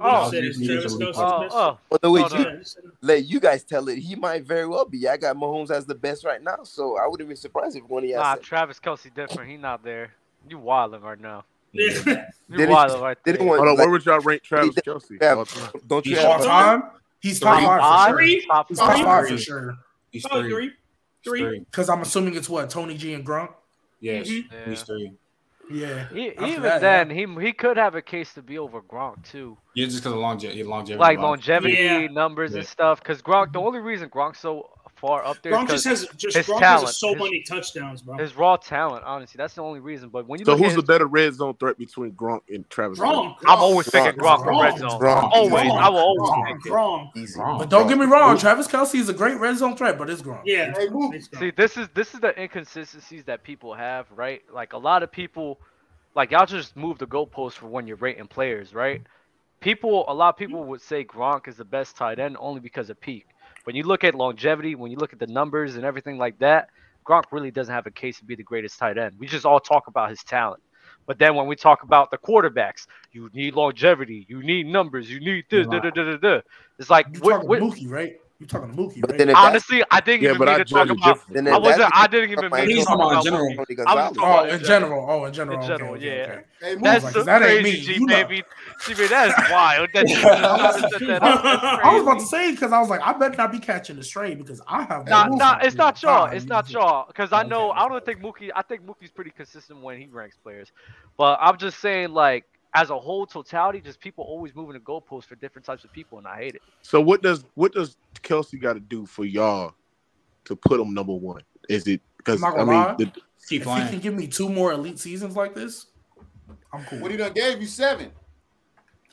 He's. Oh. Leaf said it's Travis elite. Oh, oh, Well, the way Oh, you no. Yeah, just said it. let you guys tell it, he might very well be. I got Mahomes as the best right now, so I wouldn't be surprised if one of y'all nah, said Travis Kelce different. He not there. You wilding right now. Yeah. You wilding right there. didn't Hold on, like, where would y'all rank Travis He- Kelce? yeah, don't you He's have All time, he's top Three. five for Three? Top He's five. top five for Three. sure. He's Oh, three. three. Three. Because I'm assuming it's what Tony G and Gronk. Yes, Mhm. he's three. Yeah. E- After even that, then, he he could have a case to be over Gronk too, Yeah, just because of longevity. longevity like longevity Yeah. numbers and stuff. Because Gronk, the only reason Gronk's so far up there. Gronk just has just his Gronk talent, has so his- many touchdowns, bro. his raw talent, honestly, that's the only reason. But when you So look who's at the his, better red zone threat between Gronk and Travis? Gronk. I'm always picking Gronk. Gronk for red Gronk. zone. Gronk. Always, Gronk. I will always Gronk. pick it. Gronk. Easy. Wrong. But don't get me wrong, Travis Kelce is a great red zone threat, but it's Gronk. Yeah. Hey, move. it's Gronk. See, this is this is the inconsistencies that people have, right? Like a lot of people, like y'all just move the goalpost for when you're rating players, right? People, a lot of people would say Gronk is the best tight end only because of peak. When you look at longevity, when you look at the numbers and everything like that, Gronk really doesn't have a case to be the greatest tight end. We just all talk about his talent. But then when we talk about the quarterbacks, you need longevity, you need numbers, you need this, da, da, da, da, da. It's like, You what, talking what, to Mookie, right? You talking to Mookie, But right? then if that's, honestly, I didn't Yeah, even but mean I to talk about. then I wasn't. I didn't even like mean to He's talk talking about about general. Mookie. I was Gonzalez. talking Oh, in general. Oh, in general. In general, okay, yeah. okay. Hey. That's like, so that ain't crazy, me. G, You know. baby. See, man, that's wild. That that I was about to say because I was like, I better not be catching the stray because I have. Nah, no nah, fucking it's not y'all. It's not y'all. Because I know I don't think Mookie. I think Mookie's pretty consistent when he ranks players. But I'm just saying, like, as a whole totality, just people always moving the goalposts for different types of people, and I hate it. So what does what does Kelce got to do for y'all to put him number one? Is it because I'm not I gonna mean lie. the, Keep If he can give me two more elite seasons like this, I'm cool. What he done gave you seven.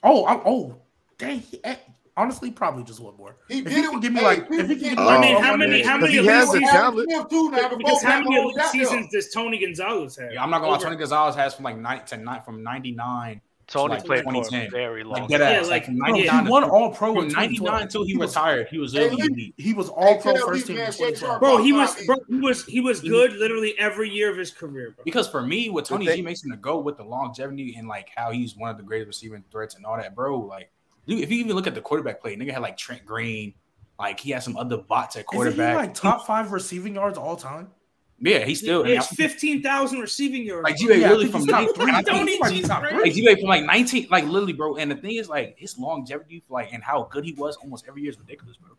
Oh, I'm, oh, dang. he- eh, honestly, probably just one more. He If did he it can with- give me hey, like, if he can get- give me I mean, how many- game- how many he elite has the seasons- talent. Smith too now. Because Because how many elite seasons does Tony Gonzalez have? Yeah, I'm not gonna lie. Tony Gonzalez has from like nine to nine from '99. Tony like played for a very long. Like time. Yeah, ass. like- Like from Bro, he won all pro in 99 until he He was- retired. He was Hey, literally elite. He was Hey, all pro tell first team. man in Shea 2012. Bro, he was bro, he was he was good literally every year of his career, bro. Because for me, with Tony thing- G makes him to go with the longevity and like how he's one of the greatest receiving threats and all that, bro. Like, dude, if you even look at the quarterback play, nigga had like Trent Green, like he had some other bots at Isn't he quarterback. like top five receiving yards all time? Yeah, he's still. It's fifteen thousand receiving yards. like bro. G-Bay Yeah, really from he's top three. I think- Tony He might be top three. Like G-Bay from like 19, like literally, bro. And the thing is, like his longevity, like and how good he was almost every year is ridiculous, bro.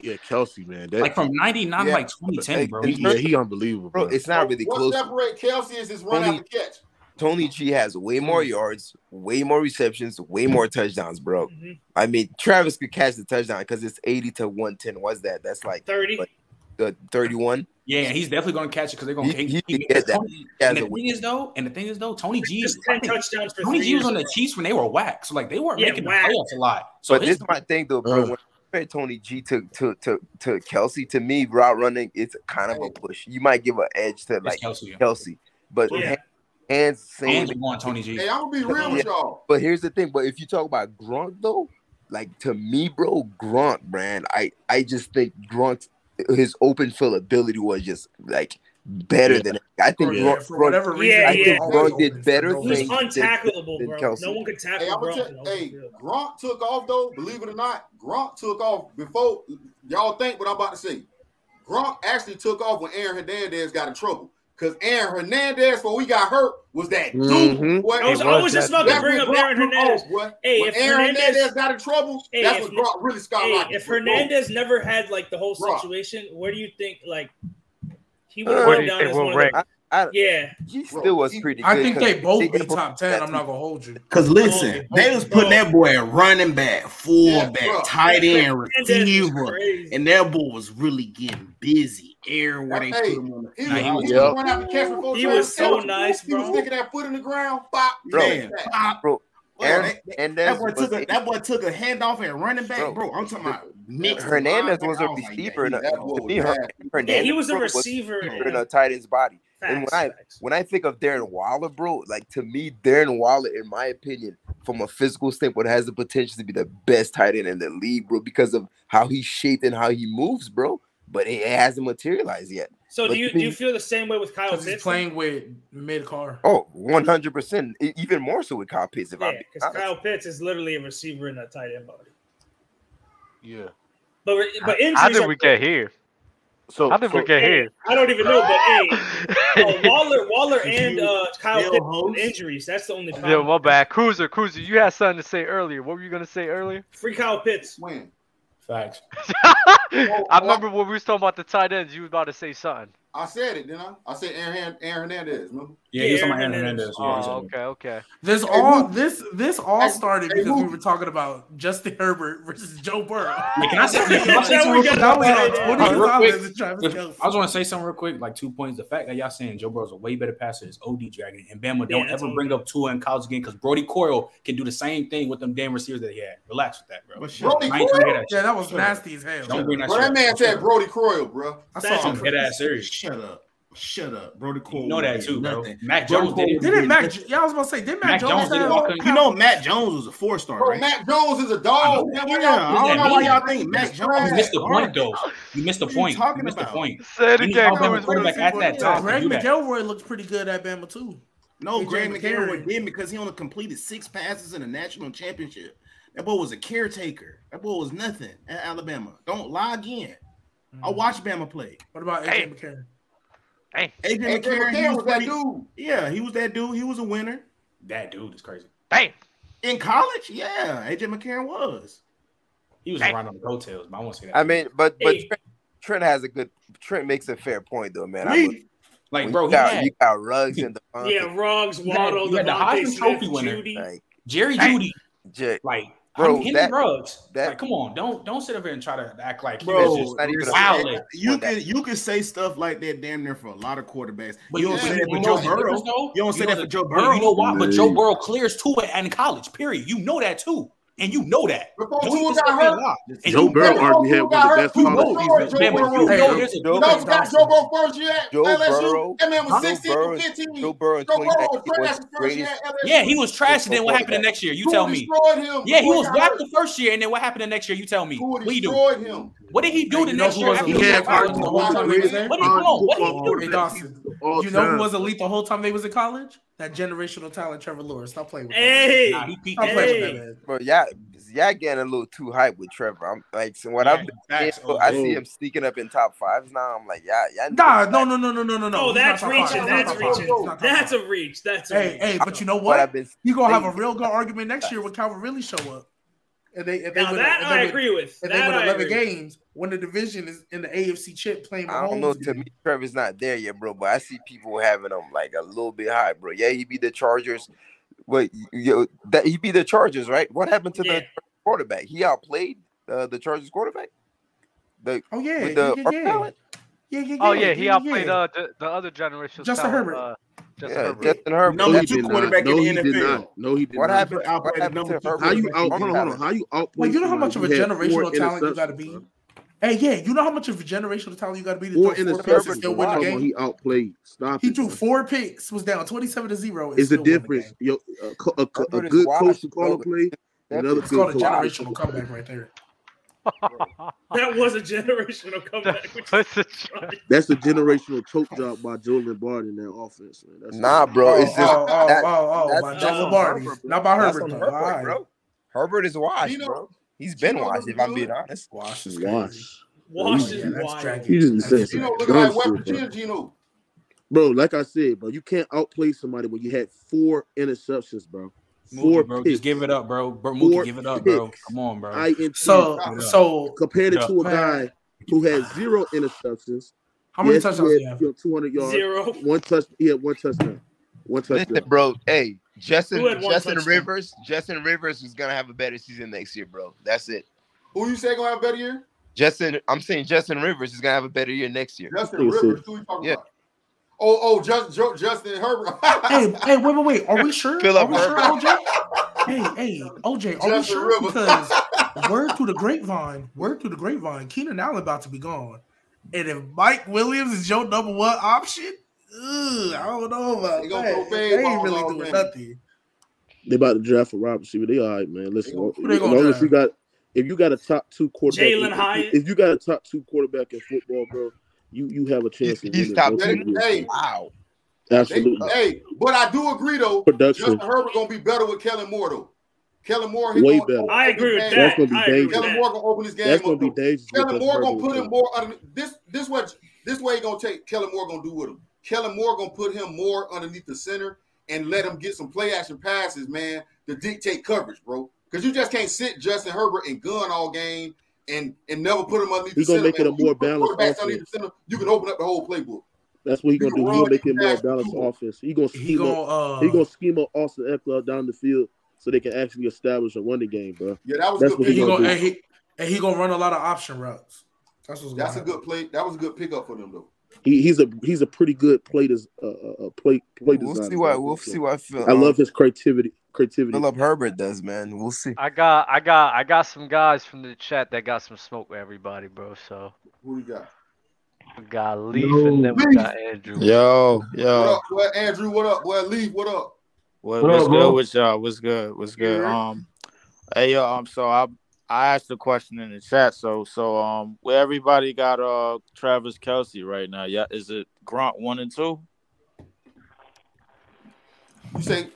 yeah Kelce man that Like from 99 Yeah. like 2010, Hey, bro. he, yeah he unbelievable bro, bro. it's not really what close. separate Kelce is his run Tony- after catch. Tony G has way more yards, way more receptions, way more touchdowns, bro. Mhm. I mean, Travis could catch the touchdown because it's 80 to 110. What's that? That's like Thirty. But- the 31. Yeah, he's definitely gonna catch it because they're gonna. He- He, he can get that. Tony, and the a thing win. is though, and the thing is though, Tony G, Just ten touchdowns for Tony G was on the bro. Chiefs when they were whack, so like they weren't Yeah, making whack. the playoffs a lot. So but his, this is my thing though, bro. Uh. When I compare Tony G to, to to to Kelce, to me, route running it's kind of a push. You might give an edge to like Kelce. yeah. Kelce, but Yeah. hand- hands same. Hands are going Tony G. Hey, I'm gonna be real with y'all. But here's the thing. But if you talk about Gronk though, like to me, bro, Gronk, man, I I just think Gronk, his open field ability was just like better Yeah. than I think For, Gronk, for whatever Gronk, reason, Yeah, he yeah. was Gronk did better He was things reason. than- untackleable, than bro. No one could tackle Hey, I'm Gronk. gonna in tell, the open hey. Gronk took off though. Believe it or not, Gronk took off before y'all think what I'm about to say. Gronk actually took off when Aaron Hernandez got in trouble. Because Aaron Hernandez, when we got hurt, was that dude. Mhm. boy. I was, It I was was just that- about to bring up Aaron Hernandez. off. Hey, when if Aaron Hernandez- Hernandez got in trouble, Hey, that's if- when Gronk really Hey, skyrocketed. if Bro, Hernandez never had like the whole Bro. situation, where do you think like he would have Uh, gone down think as we'll one of rank? the I, Yeah, he still was he- pretty. I think they both they be top ten. that I'm not gonna hold you. Cause listen, they was putting that boy at running back, fullback, Yeah, tight end, receiver, and that boy was really getting busy everywhere they Hey, put him on the He Nah, was, he he was- was Yeah. running after catch before He was so Kelce. nice, bro. He was bro. sticking that foot in the ground. Bop, Bro. man. Ah, bro. Well, Aaron that- that- that boy took a a- that boy took a handoff at running back, Bro, bro. I'm talking about mixed Hernandez was I a was like, receiver. yeah, a- that boy to was me, Her- bad. Hernandez yeah, he was a bro, receiver. in a tight end's body. And when I facts. when I think of Darren Waller, bro, like to me, Darren Waller, in my opinion, from a physical standpoint, has the potential to be the best tight end in the league, bro, because of how he's shaped and how he moves, bro. But it, it hasn't materialized yet. So but do you to do you feel the same way with Kyle Pitts? he's playing with mid car. Oh, 100 percent, even more so with Kyle Pitts. If Yeah, because. Kyle Pitts is literally a receiver in a tight end body. Yeah. But but injuries. How did we get here? So How did we get Hey, here? I don't even know, but hey, uh, Waller, Waller, and uh, Kyle Pitts Holmes? with injuries. That's the only Yo, problem. my bad. Cruiser, Cruiser, you had something to say earlier. What were you gonna say earlier? Free Kyle Pitts. When? Facts. I remember when we was talking about the tight ends, you was about to say something. I said it, didn't I? I said Aaron Aaron Hernandez, remember? Yeah, he's oh, on my Hernandez. Oh, yeah, okay, okay. This all this this all started because we were talking about Justin Herbert versus Joe Burrow. Can I say, something real quick? I just want to say something real quick, like two points. The fact that y'all saying Joe Burrow's a way better passer is OD Dragon and Bama. Don't ever bring up Tua in college again because Brodie Croyle can do the same thing with them damn receivers that he had. Relax with that, bro. Brodie Croyle? Yeah, that was nasty as hell. Don't bring that. Man said Brodie Croyle, bro. I saw him. Get ass serious. Shut up. Shut up, Brodie Croyle. You know that too, bro. Nothing. Mac Jones didn't. Didn't Mac? Yeah, I was gonna say, did Matt, Mac Jones? Jones did you know, Mac Jones was a four star, right? Mac Jones is a dog. I, yeah, I don't know why y'all think Mac Jones. You missed the point, though. You missed the point. You missed the point. Say it again. Quarterback at that time. Greg McElroy looks pretty good at Bama too. No, Greg McElroy did because he only completed six passes in a national championship. That boy was a caretaker. That boy was nothing at Alabama. Don't lie again. I mm. watched Bama play. What about AJ hey. McCarron? Dang. Adrian, McCarron, McCarron was, was that dude. Yeah, he was that dude. He was a winner. That dude is crazy. Dang. In college, yeah, Adrian McCarron was. He was around on the coattails, but I won't say that. I mean, but but hey. Trent, Trent, has a good Trent makes a fair point though, man. Me? Like, bro, you got, got Ruggs in the yeah, Ruggs, Waddle, the Heisman Trophy winner, Like, Jerry Jeudy, J- like Bro, I'm into that, drugs. That, like, come on, don't don't sit up here and try to act like bro, just, wow. You can you can say stuff like that damn near for a lot of quarterbacks. But you, don't say that for Joe Burrow. You don't say that for Joe Burrow. You know why? But Joe Burrow clears two in college. Period. You know that too and you know that. Joe got hurt. Joe Burrow already had one of the best college seasons. You know who got Joe Burrow first year at LSU? That man was 16 15. Joe Burrow was trash first year at LSU. Yeah, he was trash. And then what happened the next year? You tell me. Yeah, he was whack the first year. And then what happened the next year? You tell me. We do. What did he do the next year? He had What did he do? You know who was elite the whole time they was in college? That generational talent, Trevor Lawrence. Stop playing with hey, that. Nah, he peaked. Stop hey. with that man. Bro, yeah, yeah, getting a little too hype with Trevor. I'm like, so what yeah, I'm. so oh, I see him sneaking up in top fives now. I'm like, yeah, yeah. Nah, no, no, no, no, no, no, no. Oh, that's reaching. That's reaching. That's a reach. That's a hey, reach. hey. But you know what? But I've been, you gonna have a real good argument next year when Calvin really show up. And they, they now that I agree with. If that they win eleven games, when the division is in the AFC chip playing. Mahomes I don't know. To me, Trevor's not there yet, bro. But I see people having him like a little bit high, bro. Yeah, he be the Chargers. But yo, that he be the Chargers, right? What happened to yeah. the quarterback? He outplayed uh, the Chargers quarterback. The, oh yeah, with the yeah, yeah. Yeah, yeah, yeah. Oh yeah, he outplayed uh, the, the other generation. Justin talent, Herbert. Uh, Justin yeah, Herbert. Justin Herbert. Number two quarterback no, in the NFL. Did not. No, he did what not. Happened, what happened to Herbert? How you out? Hold on, hold on. How you outplayed? Well, you know how much of a generational talent you got to be. Hey, yeah, you know how much of a generational talent you got to be to four four picks and still win the game. He outplayed. Stop. He it, threw man. four picks, was down twenty-seven to zero. Is the difference? Yo, a, a, a, a good coach to call a play. Another it's called a generational comeback right there that was a generational comeback. That's, a, that's a generational choke job by Joe Lombardi in that offense, man. That's nah, bro. It's just oh, oh, that, oh, oh, that's, Joe Lombardi, not by Herbert. Herbert right. bro. Herbert is washed, you know, bro. He's been washed. If I'm being honest, washed is washed. Washed is washed. You didn't say Geno look Geno. Bro, like I said, bro, you can't outplay somebody when you had four interceptions, bro. Mookie, bro. Picks. Just give it up, bro. Bro, Mookie, give it up, bro. Come on, bro. I so so compared to a guy who has zero interceptions. How many yes, touchdowns? You know, Two hundred yards. Zero. One touch. Yeah, one touchdown. One touchdown. Listen, bro. Hey, Justin. Justin? Rivers. Justin Rivers is gonna have a better season next year, bro. That's it. Who you say gonna have a better year? Justin. I'm saying Justin Rivers is gonna have a better year next year. Justin Rivers. Who you talking yeah. about? Oh, oh, just, just Justin Herbert. hey, hey, wait, wait, wait. Are we sure? Philip are we Herbert. sure, OJ? hey, hey, OJ, are Justin we sure? Rivers. Because word to the grapevine, word to the grapevine, Keenan Allen about to be gone, and if Mike Williams is your number one option, ugh, I don't know about that. They ain't really doing man. nothing. They about to draft a wide but They all right, man. Listen, as long as you got, if you got a top two quarterback, Jalin Hyatt, if you got a top two quarterback in football, bro you you have a chance. He's top ten. Hey, wow. Absolutely. They, hey, but I do agree though. Production. Justin Herbert gonna be better with Kellen Moore though. Kellen Moore, way better. I agree with that. That's gonna be I dangerous. Kellen Moore gonna open his game. That's gonna be dangerous. Kellen Moore gonna put him more under this. This what this way gonna take Kellen Moore gonna do with him. Kellen Moore gonna put him more underneath the center and let him get some play action passes, man, to dictate coverage, bro. Because you just can't sit Justin Herbert and gun all game and and never put him underneath He the gonna center. make it man. a You more balanced quarterbacks offense. center, you can open up the whole playbook. That's what he's gonna do. can He gonna make it can more balanced he offense. He's gonna He scheme gonna up. uh, He gonna scheme up Austin Ekeler down the field so they can actually establish a running game, bro. Yeah, that was That's good what he he pickup. gonna gonna do. and he and he gonna run a lot of option routes. That's what's That's a gonna good play. That was a good pickup for them though. He, he's a he's a pretty good play des, uh, uh, uh, play play We'll designer. see what bro. we'll So, see what Phil, I love his creativity. Creativity. Philip Herbert does, man. We'll see. I got, I got, I got some guys from the chat that got some smoke with everybody, bro. So Who we got? we got Leaf and then we got Andrew. Yo, yo. What yo, up, boy? Andrew, what up? Boy, Leaf, what up? what, What what's up, good bro? with y'all? What's good? What's good? Yeah. Um, hey yo, um, so I I asked a question in the chat. So so um, where everybody got uh Travis Kelce right now? Yeah, is it Gronk one and two? You say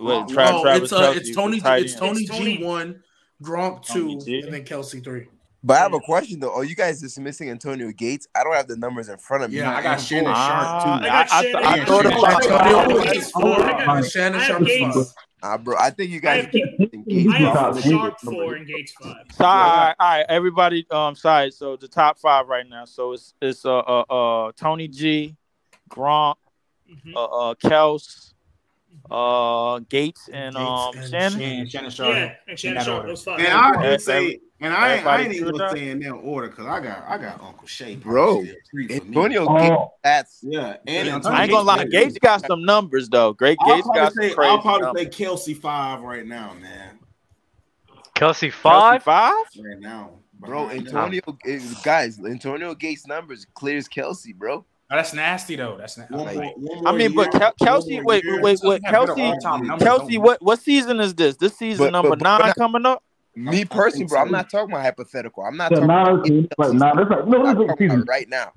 Wait, Gronk- Tra- Oh, Travis it's uh, Kelce, it's Tony. It's. Tony It's Tony- G one, Gronk two, G. and then Kelce three. But I have a question though. Are you guys dismissing Antonio Gates? I don't have the numbers in front of me. Yeah, I got Shannon Ah, Sharpe too. I got I, Shannon- I, I I thought about Antonio Gates Gates four, four. I got- Shannon Sharpe is Gates. five. Ah, bro, I think you I guys. have, Ga- He's I have top. Sharpe four and Gates five. So all right, all right, everybody. Um, sorry. So the top five right now. So it's it's uh uh, uh Tony G, Gronk, Mhm. uh, uh Kels, uh Gates, and Gates um and Shannon. Shannon, Shannon Sharpe. Yeah, and Shannon that Sharpe. Those five. And I Every- just say, and I ain't, I ain't even good gonna say in that order because I got I got Uncle Shay. Bro, still three for me. Antonio Oh. Gates. That's Yeah, and I Antonio I ain't gonna lie, Gates- Gates got some numbers though. Great I'll Gates probably got some crazy I'll probably numbers. say Kelce five right now, man. Kelce Kelce five. five? Right now, bro. Antonio, eh, guys, Antonio Gates numbers clears Kelce, bro. Oh, that's nasty though. That's nasty. One Like, one I mean, but year, Kel- one Kelce, more wait, year. wait, Doesn't wait, Kelce, Kelce, what what season is this? This season But- number but- but nine not- coming up. Me personally, bro, I'm not talking about hypothetical. I'm not Yeah, talking nah, about that's- but nah, that's like- no, I'm that's like talking season. about right now.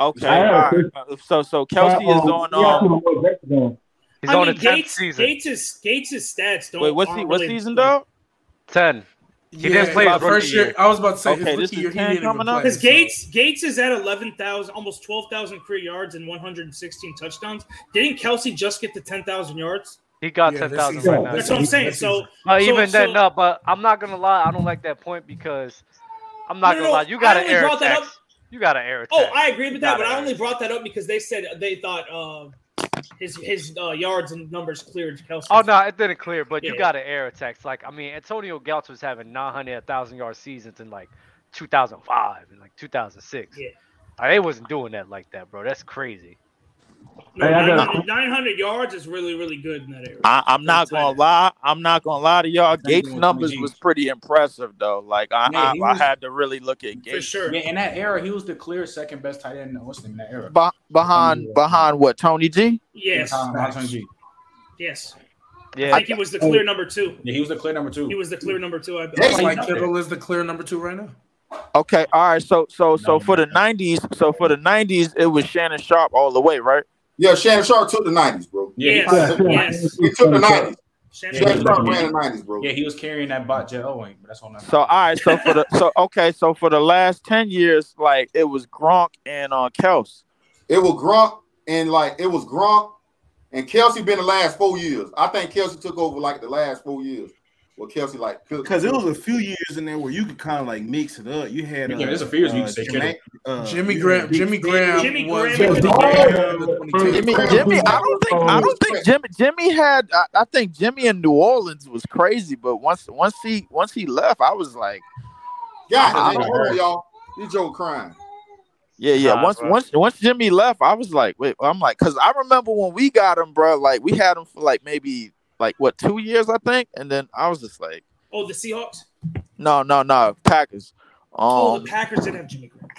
Okay, I all right. Uh, So so Kelce is Uh, on. Um, was next game. He's I on mean, the tenth Gates. season. Gates' Gates' stats don't. wait, what's he? aren't What really- season though? Ten. He Yeah, didn't play my his first year. year. I was about to say Okay, his rookie year. He didn't even coming play. up? Because so- Gates Gates is at eleven thousand, almost twelve thousand career yards and one hundred and sixteen touchdowns. Didn't Kelce just get to ten thousand yards? He got Yeah, ten this thousand season- right now. That's what I'm saying. season. So, Uh, so- even then, so- no. But I'm not gonna lie. I don't like that point because I'm not No, no, gonna no, lie. You got to only air brought that attacks. up- You got to air Oh. I agree with that, but. I only brought that up because they said they thought uh, his his uh, yards and numbers cleared Kelce. Oh no, it didn't clear, but you got to air attacks. Like I mean, Antonio Gates was having 900, 1,000 yard seasons in like 2005 and like 2006. Yeah. I wasn't doing that like that, bro. That's crazy. No, Hey, I got a 900, 900 yards is really really good in that area. I, I'm not For a tight gonna end. lie. I'm not gonna lie to y'all. Gates numbers was pretty impressive though. Like I, Yeah, I, he I had to really look at For Gates. sure. Yeah, in that era, he was the clear second best tight end. What's the name in that era? Be- behind behind what Tony G? Yes. Behind- behind Tony G. Yes. Yeah, I think he was the clear number two. Yeah, he was the clear number two. He was the clear number two. I Just believe. like Kittle is the clear number two right now. Okay, all right. So so so No, for the '90s, so for the '90s, it was Shannon Sharpe all the way, right? Yeah, Shannon Sharpe took the nineties, bro. Yeah, he- Yes. Yeah, Yes. He took the nineties. Shannon Yeah, Shannon Sharpe. Sharpe ran the nineties, bro. yeah, he was carrying that bot jet Owen, but that's all. So all right. So for the so okay. So for the last ten years, like it was Gronk and uh Kels. It was Gronk and like it was Gronk and Kelce been the last four years. I think Kelce took over like the last four years. Well, Kelce like Because it was a few years in there where you could kind of like mix it up. You had uh, Yeah, there's a few years you could say Jermaine- uh, Jimmy Graham. Jimmy Graham Jimmy. Graham Jimmy was- Graham was 22. Jimmy, Graham Jimmy, was- I don't think I don't think Jimmy Jimmy had. I, I think Jimmy in New Orleans was crazy, but once once he once he left, I was like, God, I- I don't hold on, y'all. You Joe crying. yeah, yeah. Nah, once bro. once once Jimmy left, I was like, wait, I'm like, cause I remember when we got him, bro. Like we had him for like maybe like what two years, I think, and then I was just like, Oh, the Seahawks. no, no, no, Packers. Oh, Um, the Packers didn't have Jimmy Graham.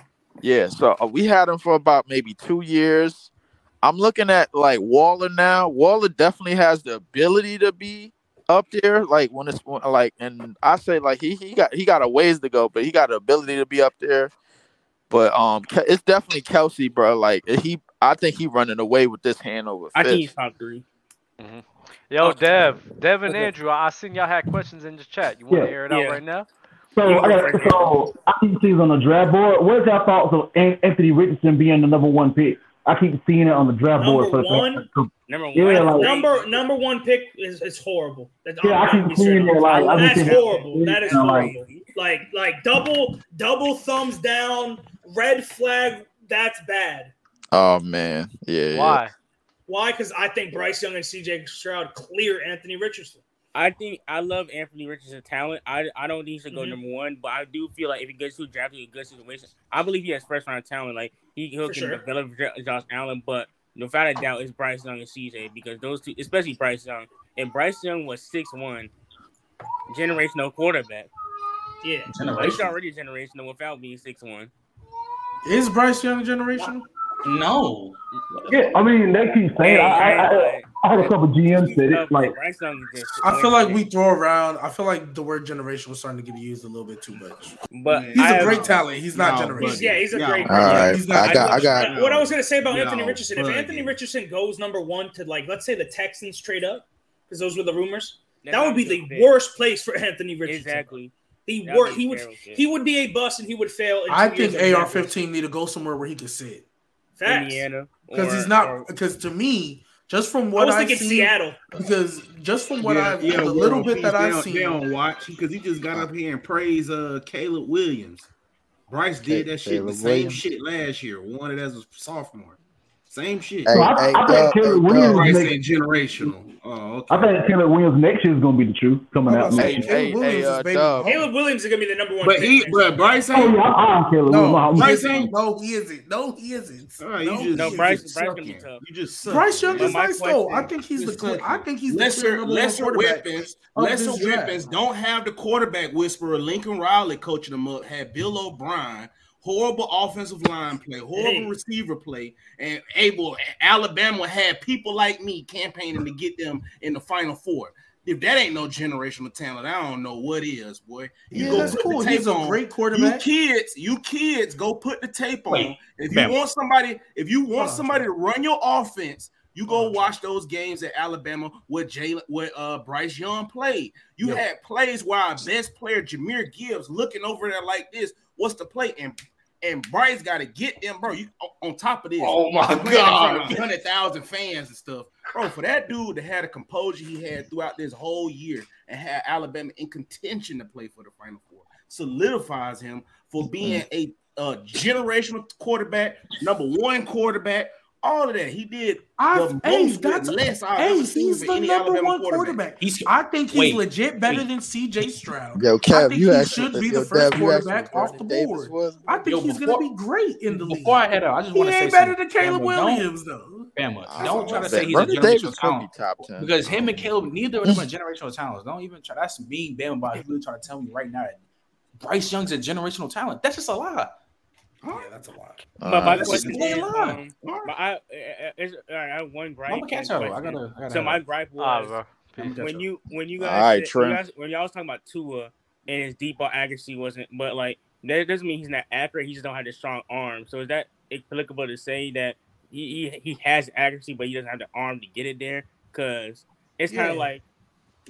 Yeah, so uh, we had him for about maybe two years. I'm looking at like Waller now. Waller definitely has the ability to be up there. Like when it's like, and I say like he he got he got a ways to go, but he got the ability to be up there. But um, it's definitely Kelce, bro. Like he, I think he running away with this hand over I think fist. he's top three. Yo, Okay. Dev, Dev and Okay. Andrew, I I seen y'all had questions in the chat. You want to Yeah. air it out right now? So I got so I keep seeing on the draft board. What's your thoughts of An- Anthony Richardson being the number one pick? I keep seeing it on the draft board Number for the one? Number one. Yeah, like- Number number one pick is, is horrible. That, Yeah, I I'm gonna keep seeing it. Like I've been That's horrible. That is and like, horrible. Like like double double thumbs down, red flag. that's bad. Oh man, yeah. yeah. Why? Why? Because I think Bryce Young and CJ Stroud clear Anthony Richardson. I think I love Anthony Richardson's talent. I I don't think he should go Mhm. number one, but I do feel like if he gets to draft in a good situation, I believe he has first round talent. Like he he'll For can sure. develop Josh Allen, but without a doubt, it's Bryce Young and CJ because those two, especially Bryce Young, and Bryce Young was six one, generational quarterback. Yeah. He's already generational without being six one. Is Bryce Young generational? No. Yeah, I mean they keep saying. I, I, I, I had a couple GMs said it. Like Bryce Young is just. I feel like we throw around. I feel like the word generation was starting to get used a little bit too much. But he's I a have- great talent. He's not No, generational. He's, yeah, he's a Yeah. great. All right, He's not- I got, I got. What I was gonna say about Yo, Anthony Richardson, if. Anthony Richardson goes number one to like, let's say the Texans trade up, because those were the rumors, that would be the fit. worst place for Anthony Richardson. Exactly. The That'd He would terrible he would be a bust and he would fail. I think AR fifteen need to go somewhere where he can sit Facts. Indiana. because he's not. Because to me, just from I what was I've thinking seen, Seattle. because just from what yeah, I've yeah, the little bit that I've seen, they don't watch because he just got up here and praised uh Caleb Williams. Bryce did that shit the same Williams. shit last year. Won it as a sophomore. Same shit. Hey, So I- hey, I think Caleb Williams Doug. Bryce ain't generational. Oh, okay. I think Caleb Williams next year is gonna be the truth coming out. I'm next saying year. Caleb hey, Williams hey, is uh, baby. Caleb Williams is gonna be the number one. but he, next but Bryce Oh yeah, I'm Caleb No, Williams. I'm- Bryce Bryce ain't- No, he isn't. No, he isn't. All right, no, you just, No, Bryce- just Bryce gonna be sucking. tough. You just suck. Bryce Young is my nice though. I think he's the. Just clear- I think he's the clear lesser number one lesser quarterback. weapons. of Lesser this draft. weapons don't have the quarterback whisperer Lincoln Riley coaching them up. Had Bill O'Brien, horrible offensive line play, horrible Hey. receiver play, and able Alabama had people like me campaigning to get them in the Final Four. If that ain't no generational talent, I don't know what is, boy. You Yeah, go that's put the cool. tape He's a on. great You quarterback. kids, you kids, go put the tape on. Wait, if you Bam. want somebody, if you want Hold on, somebody to run your offense, you go Hold on, watch those games at Alabama where Jalen, where uh Bryce Young played. You Yeah. had plays where our best player Jahmyr Gibbs looking over there like this. What's the play? And and Bryce got to get them, bro. You on top of this. Oh my he's playing in front of God. hundred thousand fans and stuff, bro. For that dude to have the composure he had throughout this whole year and had Alabama in contention to play for the Final Four solidifies him for being a, uh generational quarterback, number one quarterback. All of that he did. I, the hey, most with that's less I've hey, ever seen he's the any number Alabama one quarterback. quarterback. He's I think he's Wait, legit better wait. than CJ Stroud. Yo, I think you he asked should me- be yo, the first Dev, you asked me quarterback where off the Davis board. was. I think Yo, he's before- gonna be great in the league. Before I head out, I just He want to say ain't better than Caleb Bama, don't- Williams though. Bama, I don't try to bet say he's a generational talent. top ten. Because him and Caleb, neither of them are generational talents. Don't even try. That's being Bama by really trying to tell me right now that Bryce Young's a generational talent. That's just a lie. Yeah, that's a lot. But my Alright. That's just question a plain is, lie. um, but I, uh, it's, all right, I have one gripe. I'm gonna catch up. I gotta. I gotta So my gripe Ah, was bro. When you when you guys, right, said- you guys when y'all was talking about Tua and his deep ball accuracy wasn't, but like that doesn't mean he's not accurate. He just don't have the strong arm. So is that applicable to say that he he, he has accuracy, but he doesn't have the arm to get it there? Because it's kind Yeah. of like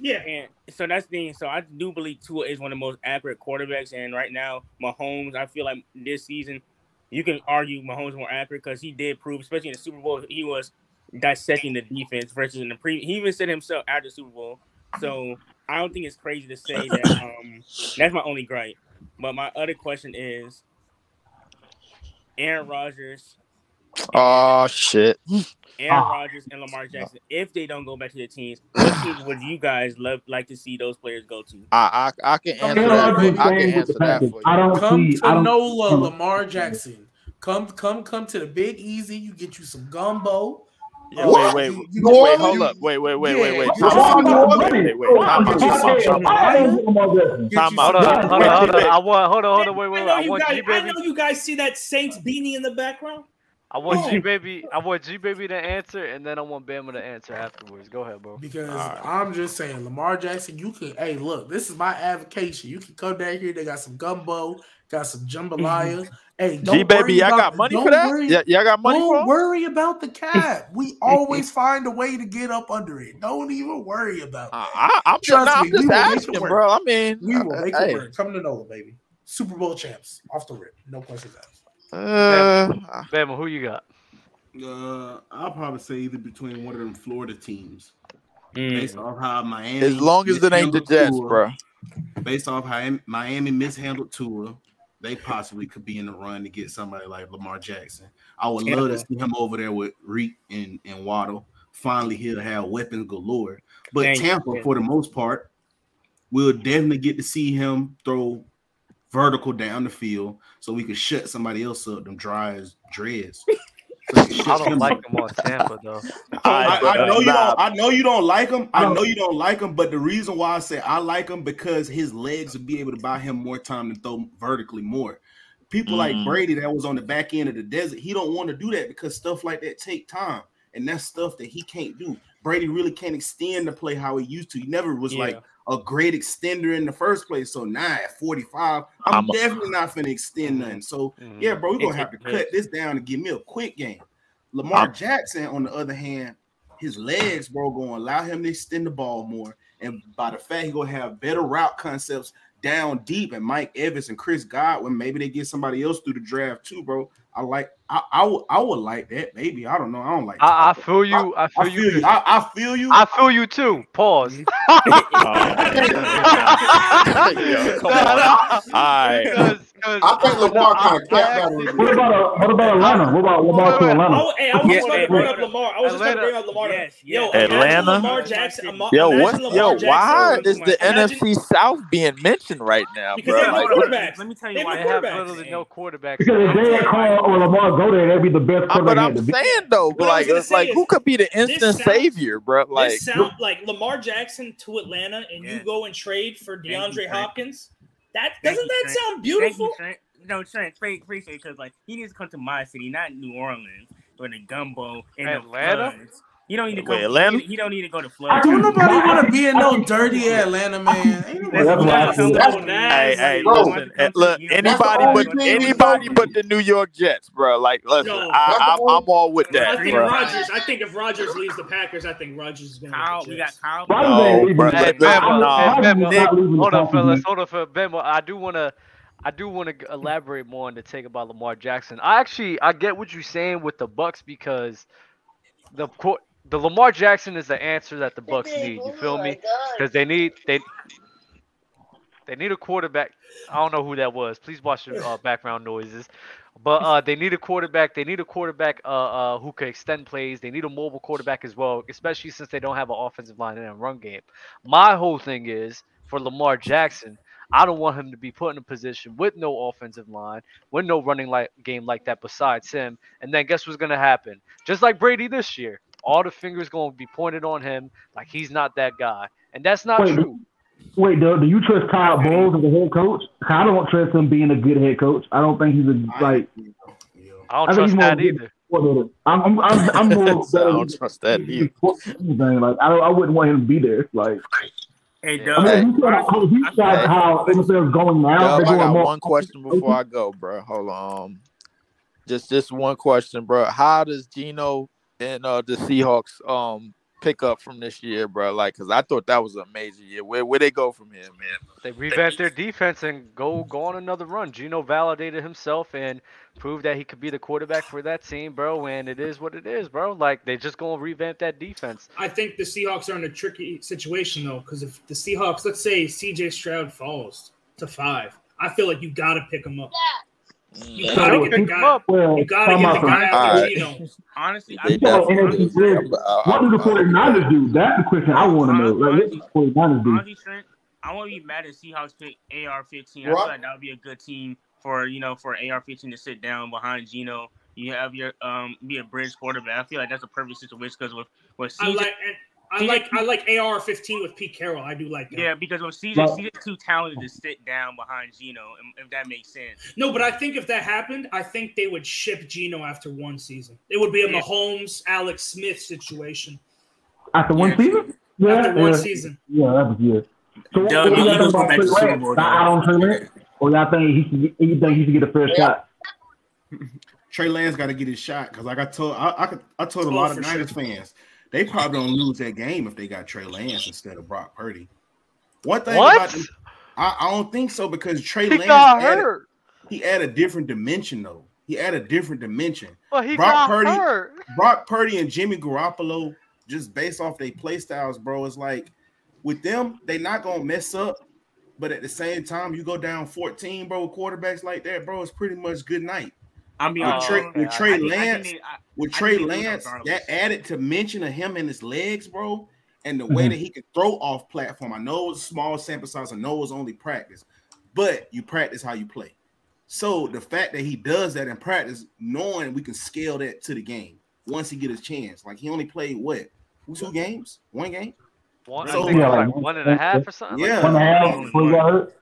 Yeah. and so that's the thing. So I do believe Tua is one of the most accurate quarterbacks. And right now, Mahomes, I feel like this season, you can argue Mahomes more accurate because he did prove, especially in the Super Bowl, he was dissecting the defense versus in the pre. He even said himself after the Super Bowl. So I don't think it's crazy to say that. Um, that's my only gripe. But my other question is, Aaron Rodgers, Oh shit. Aaron Ah. Rodgers, and Lamar Jackson. If they don't go back to their teams, what teams would you guys love like to see those players go to? I I, I can answer Aaron that. I can answer that Packers. for I you. don't Come see. to I don't. NOLA, Lamar Jackson. Come, come, come to the Big Easy. You get you some gumbo. Yeah, Uh, wait, wait, you- wait, you wait, get- hold up. Wait, wait, wait, wait, wait. Yeah, Time you out. get Wait, wait, wait. Time out. Get you some Time out. jambalaya. Get Time you out. Hold on, some- hold on, hold on. I want, hold on, hold on, wait, I wait, wait. know I you want guys. G I baby. know you guys see that Saints beanie in the background. I want Oh. G baby. I want G baby to answer, and then I want Bama to answer afterwards. Go ahead, bro. Because Alright. I'm just saying, Lamar Jackson, you can. Hey, look, this is my advocation. You can come down here. They got some gumbo, got some jambalaya. hey, G baby, I got money for that? worry- Yeah, y'all got money for Don't him? worry about the cap. We always find a way to get up under it. Don't even worry about I, that. I, I'm just, Trust nah, me, I'm just we will make it asking, bro. I mean, We will uh, make hey, it work. Come to NOLA, baby. Super Bowl champs off the rip. No questions asked. Uh, Bama, who you got? Uh, I'll probably say either between one of them Florida teams, Mm. based off how Miami. as long as it ain't the mishandled Jets, Tua, bro. Based off how Miami mishandled Tua, they possibly could be in the run to get somebody like Lamar Jackson. I would love to see him over there with Reek and, and Waddle. Finally, he'll have weapons galore. But Thank you. Tampa, for the most part, we'll definitely get to see him throw vertical down the field so we can shut somebody else up, them dry as dreads. So we I don't like up. him on Tampa though. I, I know you don't. I know you don't like him. I know you don't like him. But the reason why I say I like him because his legs will be able to buy him more time to throw vertically more. People like Mm. Brady that was on the back end of the desert, he don't want to do that because stuff like that take time, and that's stuff that he can't do. Brady really can't extend the play how he used to. He never was like a great extender in the first place. So now at 45, I'm, I'm- definitely not gonna extend nothing. So Mhm. yeah, bro, we're gonna have to cut this down and give me a quick game. Lamar I'm- Jackson, on the other hand, his legs, bro, gonna allow him to extend the ball more. And by the fact he gonna have better route concepts down deep, and Mike Evans and Chris Godwin, maybe they get somebody else through the draft too, bro. I like, I, I would, I would like that. Maybe I don't know. I don't like. I, I feel you. I feel, I feel you. I, I feel you. I feel you too. Pause. Oh, Yo, come on. All right. Because, because I think Lamar I- kind of capped out What about uh, what about Atlanta? What about Lamar to Atlanta? Oh, hey, I was Yeah, just about to bring up Lamar. I was just about to bring up Lamar. Yes, Yo, yes. imagine Atlanta? Lamar Jackson. Ima- Yo, imagine what? Lamar Yo, Jackson. why is the NFC South being mentioned right now, Because bro? they have no quarterbacks. Let me tell you why. They have quarterbacks. little to no quarterbacks. Because if Derek Carr or Lamar go there, that'd be the best Uh, quarterback. but in I'm the saying though, What I was like, gonna it's say like who could be the instant savior, bro? Like, sound like Lamar Jackson to Atlanta, and you go and trade for DeAndre Hopkins. That Thank doesn't you, that sound beautiful? you, No, Trent, Trent, appreciate because like he needs to come to my city, not New Orleans, or the gumbo and Atlanta? the floods. He don't need to go. Wait, Atlanta? He, he don't need to go to I floods. don't nobody want to be in no dirty Atlanta, man. Ain't nobody That's why I That's feel- so That's- nasty. hey, hey, listen, eh, look, You know, that's the anybody but anybody but the New York Jets, bro. Like, listen, No, I, that's the I'm, I'm all with that. I that, think bro. Rodgers. I think if Rodgers leaves the Packers, I think Rodgers is going Kyle, to we got Kyle. Rodgers No, ain't leaving bro. the Hey, Hey, Packers. Bama, Bama, nah. hey, Rodgers is Bama, not leaving the hold on, fellas, hold on, fellas. Bama, I do want to, I do want to elaborate more on the take about Lamar Jackson. I actually, I get what you're saying with the Bucs because the qu- the Lamar Jackson is the answer that the Bucs need. You feel me? Because they need they they need a quarterback. I don't know who that was. Please watch your uh, background noises. But uh, they need a quarterback. They need a quarterback uh, uh, who can extend plays. They need a mobile quarterback as well, especially since they don't have an offensive line and a run game. My whole thing is for Lamar Jackson. I don't want him to be put in a position with no offensive line, with no running like game like that besides him. And then guess what's gonna happen? Just like Brady this year, all the fingers gonna be pointed on him like he's not that guy, and that's not Wait, true. Wait, do, do you trust Kyle Bowles as a head coach? I don't trust him being a good head coach. I don't think he's a like. I don't I trust he's that either. coordinator. I'm I'm I'm, I'm more. So I don't trust that either. Like I don't, I wouldn't want him to be there. Like Hey, I Doug. mean, he said how he said how NFL's going now. Yo, They're I going got more. one question before I go, bro. Hold on. Just just one question, bro. How does Geno and uh the Seahawks um pick up from this year, bro? Like, cause I thought that was a major year. Where where they go from here, man? They revamped their defense and go go on another run. Geno validated himself and proved that he could be the quarterback for that team, bro. And it is what it is, bro. Like they just gonna revamp that defense. I think the Seahawks are in a tricky situation though, because if the Seahawks, let's say CJ Stroud falls to five, I feel like you got to pick him up. You gotta get the he- guy. well, You gotta get the guy from- after Geno. Honestly, I, talking NFC West. What do the 49ers do? That's the question I want to know. Like, what do the 49ers do? honestly, Trent, I won't be mad if Seahawks pick AR-15. I feel like that would be a good team for you know for AR-15 to sit down behind Geno. You have your um be a bridge quarterback. I feel like that's a perfect situation because with with I CJ, like and I CJ like I like AR fifteen with Pete Carroll. I do like that. yeah, because with CJ, Well- CJ's too talented to sit down behind Geno, if- if that makes sense. No, but I think if that happened, I think they would ship Geno after one season. It would be a Yeah. Mahomes, Alex Smith situation After one Yeah. season? Yeah, after one yeah. season. Yeah, that was good. So what, Doug, what the do y'all think Eagles about go back to Super Bowl. Not out on Trey Or y'all think he should get, you think he should get a fair shot? Trey Lance got to get his shot because, like I told, I, I, I told a Oh, lot of Niners sure. fans, they probably don't lose that game if they got Trey Lance instead of Brock Purdy. One thing What? about them, I, I don't think so because Trey He Lance got added, hurt. he added a different dimension though. He added a different dimension. But he Brock got Purdy- hurt. Brock Purdy and Jimmy Garoppolo, just based off their play styles, bro, it's like with them, they not gonna mess up But at the same time, you go down 14, bro, with quarterbacks like that, bro, it's pretty much good night. I'm being with honest. Trey, okay. with I- Trey I think- I think Lance, I- with Trey think they lose Lance, that added to mention of him and his legs, bro, and the way Mhm. that he could throw off platform. I know it's small sample size. I know it's only practice, but you practice how you play. So the fact that he does that in practice, knowing we can scale that to the game once he get his chance. Like he only played what two games, one game. One, So- I think Yeah, like like- one and a half or something. Yeah. that. One and a half before he got hurt.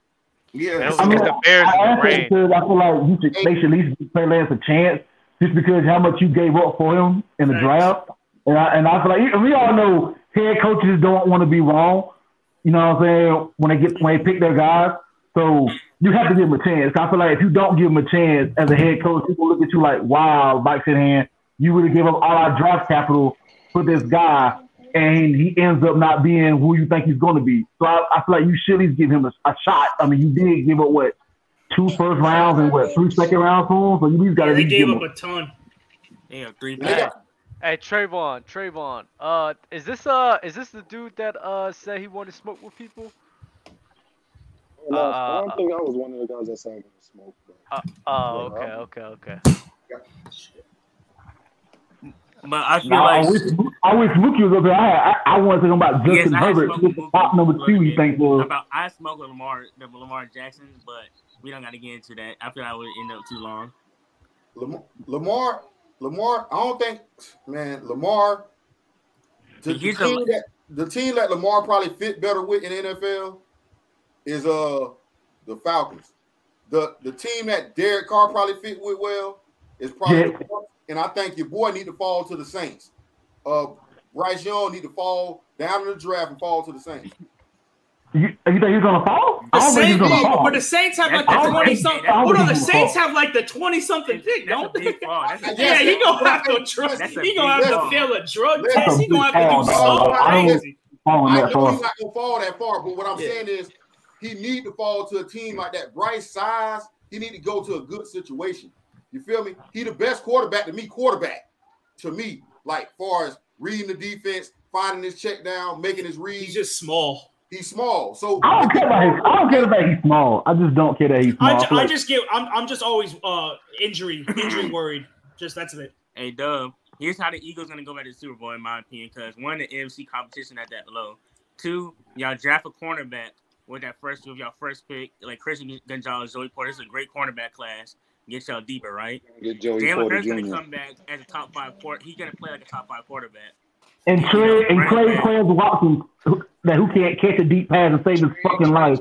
Yeah, I mean, the Bears I in the asked it rain. because I feel like you should, they should at least give Trey Lance a chance just because how much you gave up for him in the Thanks. draft. And I, and I feel like we all know head coaches don't want to be wrong. You know what I'm saying? When they get when they pick their guys, so you have to give them a chance. I feel like if you don't give them a chance as a head coach, people look at you like, "Wow, Mike Shanahan, you would have given up all our draft capital for this guy, and he ends up not being who you think he's going to be." So I, I feel like you should at least give him a, a shot. I mean, you did give up what two first rounds and what three second rounds for him, so you at got to Yeah, they give gave him. up a ton. They have three They. Hey Trayvon, Trayvon, uh, is this uh, is this the dude that uh said he wanted to smoke with people? No, Uh, I don't think I was one of the guys that said I was gonna smoke. But Uh, oh, Yeah, okay, okay, okay. But I feel Now, I like wish I wish Mookie was up there. I I, I want to talk about Justin I had Herbert, smoked who's with the top number two. You think was about I smoke with Lamar, the Lamar Jackson, but we don't got to get into that. I feel like I would end up too long. Lamar, Lamar, Lamar. I don't think, man, Lamar. The, the He's a- team that the team that Lamar probably fit better with in the NFL is uh the Falcons. The the team that Derek Carr probably fit with well is probably Yeah. the Bucs. And I think your boy need to fall to the Saints. Uh, Bryce Young need to fall down in the draft and fall to the Saints. you, you think he's gonna fall? The I don't think he's Saints, gonna fall. but the Saints have like the twenty something. I don't Hold on, the Saints gonna have like the twenty something pick, don't they? big fall. That's a Yes, Yeah, he gonna have to trust. That's He gonna have to fall. fail a drug That's test. a He gonna have to fall, do dog. so I don't- crazy. I know far. he's not gonna fall that far, but what I'm Yeah. saying is he need to fall to a team like that. Bryce size, he need to go to a good situation. You feel me? He the best quarterback to me, quarterback to me, like far as reading the defense, finding his check down, making his reads. He's just small. He's small, so I don't care about his. I don't care that he's small. I just don't care that he's small. I, I I just get. I'm. I'm just always uh injury injury worried. Just that's it. Hey, Dub. Here's how the Eagles gonna go back to the Super Bowl, in my opinion, because one, the NFC competition at that low. Two, y'all draft a cornerback with that first with y'all first pick, like Christian Gonzalez, Joey Porter. This is a great cornerback class. Get y'all deeper, right? get Joey Jalen Porter Hurts gonna come back as a top five quarter. He's gonna play like a top five quarterback. and Trey and Clay Clarence Watson, who, that who can't catch a deep pass and save his fucking life.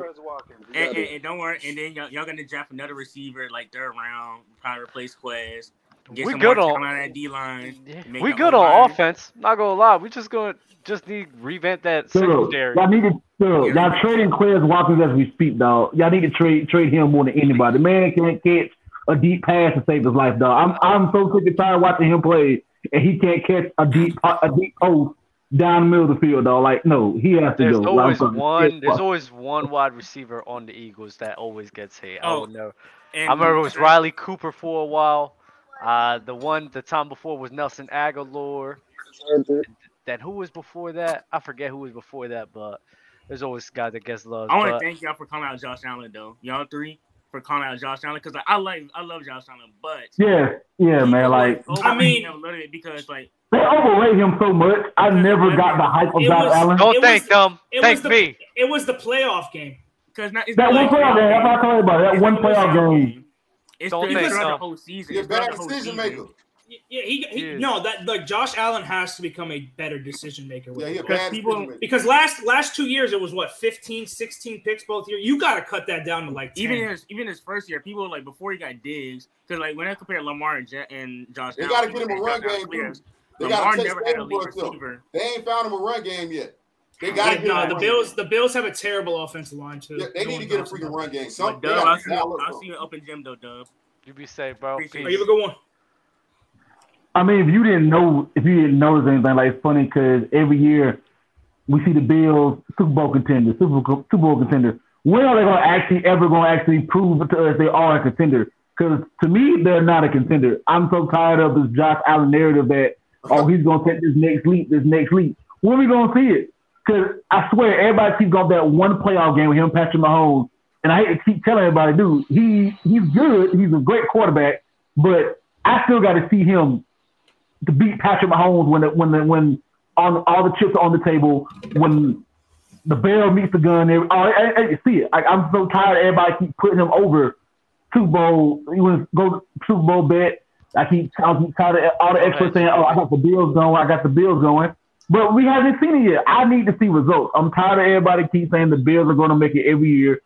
And, and, and don't worry, and then y'all, y'all gonna draft another receiver like third round, probably replace Quez. Get We some good on- that D line. We good on offense. Not gonna lie, we just gonna just need revamp that So, secondary. y'all need to so, y'all trading Clarence Watson as we speak, dog. Y'all need to trade trade him more than anybody. The man can't catch a deep pass to save his life, dog. I'm I'm so sick and tired watching him play, and he can't catch a deep a deep post down the middle of the field, dog. Like no, he has to There's go. always I'm sorry. one. There's always one wide receiver on the Eagles that always gets hit. I Oh, don't know. and- I remember it was Riley Cooper for a while. Uh, the one the time before was Nelson Agholor. Then who was before that? I forget who was before that, but there's always a guy that gets love. I want to thank y'all for coming out Josh Allen, though. Y'all three for calling out Josh Allen because like, I like I love Josh Allen, but Yeah, yeah, man. Like I mean, a little bit because like they overrate him so much. I never got the hype of It Josh was- Allen. Don't It thank was- them. Thank the, me. It was the playoff game. because not That one playoff game. That's what I told you about. That one playoff game. It's Don't throughout think the so. whole season. He's a It's throughout bad decision maker. Yeah, he, he Yeah. no that like Josh Allen has to become a better decision maker. with Yeah, the he's bad people- Because last last two years it was what 15, 16 picks both years. You got to cut that down to like 10. Even his, even his first year, people like before he got digs because like when I compare Lamar and, Ja- and Josh, They got to get him a run game clear, too. They Lamar got to take never had a lead receiver. They ain't found him a run game yet. They got to Yeah, get no, the Bills game. the Bills have a terrible offensive line too. Yeah, they No need to get a freaking run game. Some, But Dub, I'll see, you, I'll up see you up in gym though, Dub. You be safe, bro. Appreciate oh, Are Peace. you have a good one? I mean, if you didn't know, if you didn't notice anything, like it's funny because every year we see the Bills Super Bowl contender, Super Bowl, Super Bowl contender. When are they going to actually ever going to actually prove to us they are a contender? Because to me, they're not a contender. I'm so tired of this Josh Allen narrative that oh he's going to take this next leap, this next leap. When are we going to see it? Because I swear, everybody keeps going that one playoff game with him, Patrick Mahomes, and I hate to keep telling everybody, dude, he he's good, he's a great quarterback, but I still got to see him to beat Patrick Mahomes when the, when the, when on all the chips are on the table when the bell meets the gun. Every, oh, I, I, I see it. I, I'm so tired. of Everybody keep putting him over Super Bowl. He was go Super Bowl bet. I keep, I keep tired of all the experts saying, "Oh, I got the Bills going. I got the Bills going." But we haven't seen it yet. I need to see results. I'm tired of everybody keep saying the Bills are going to make it every year.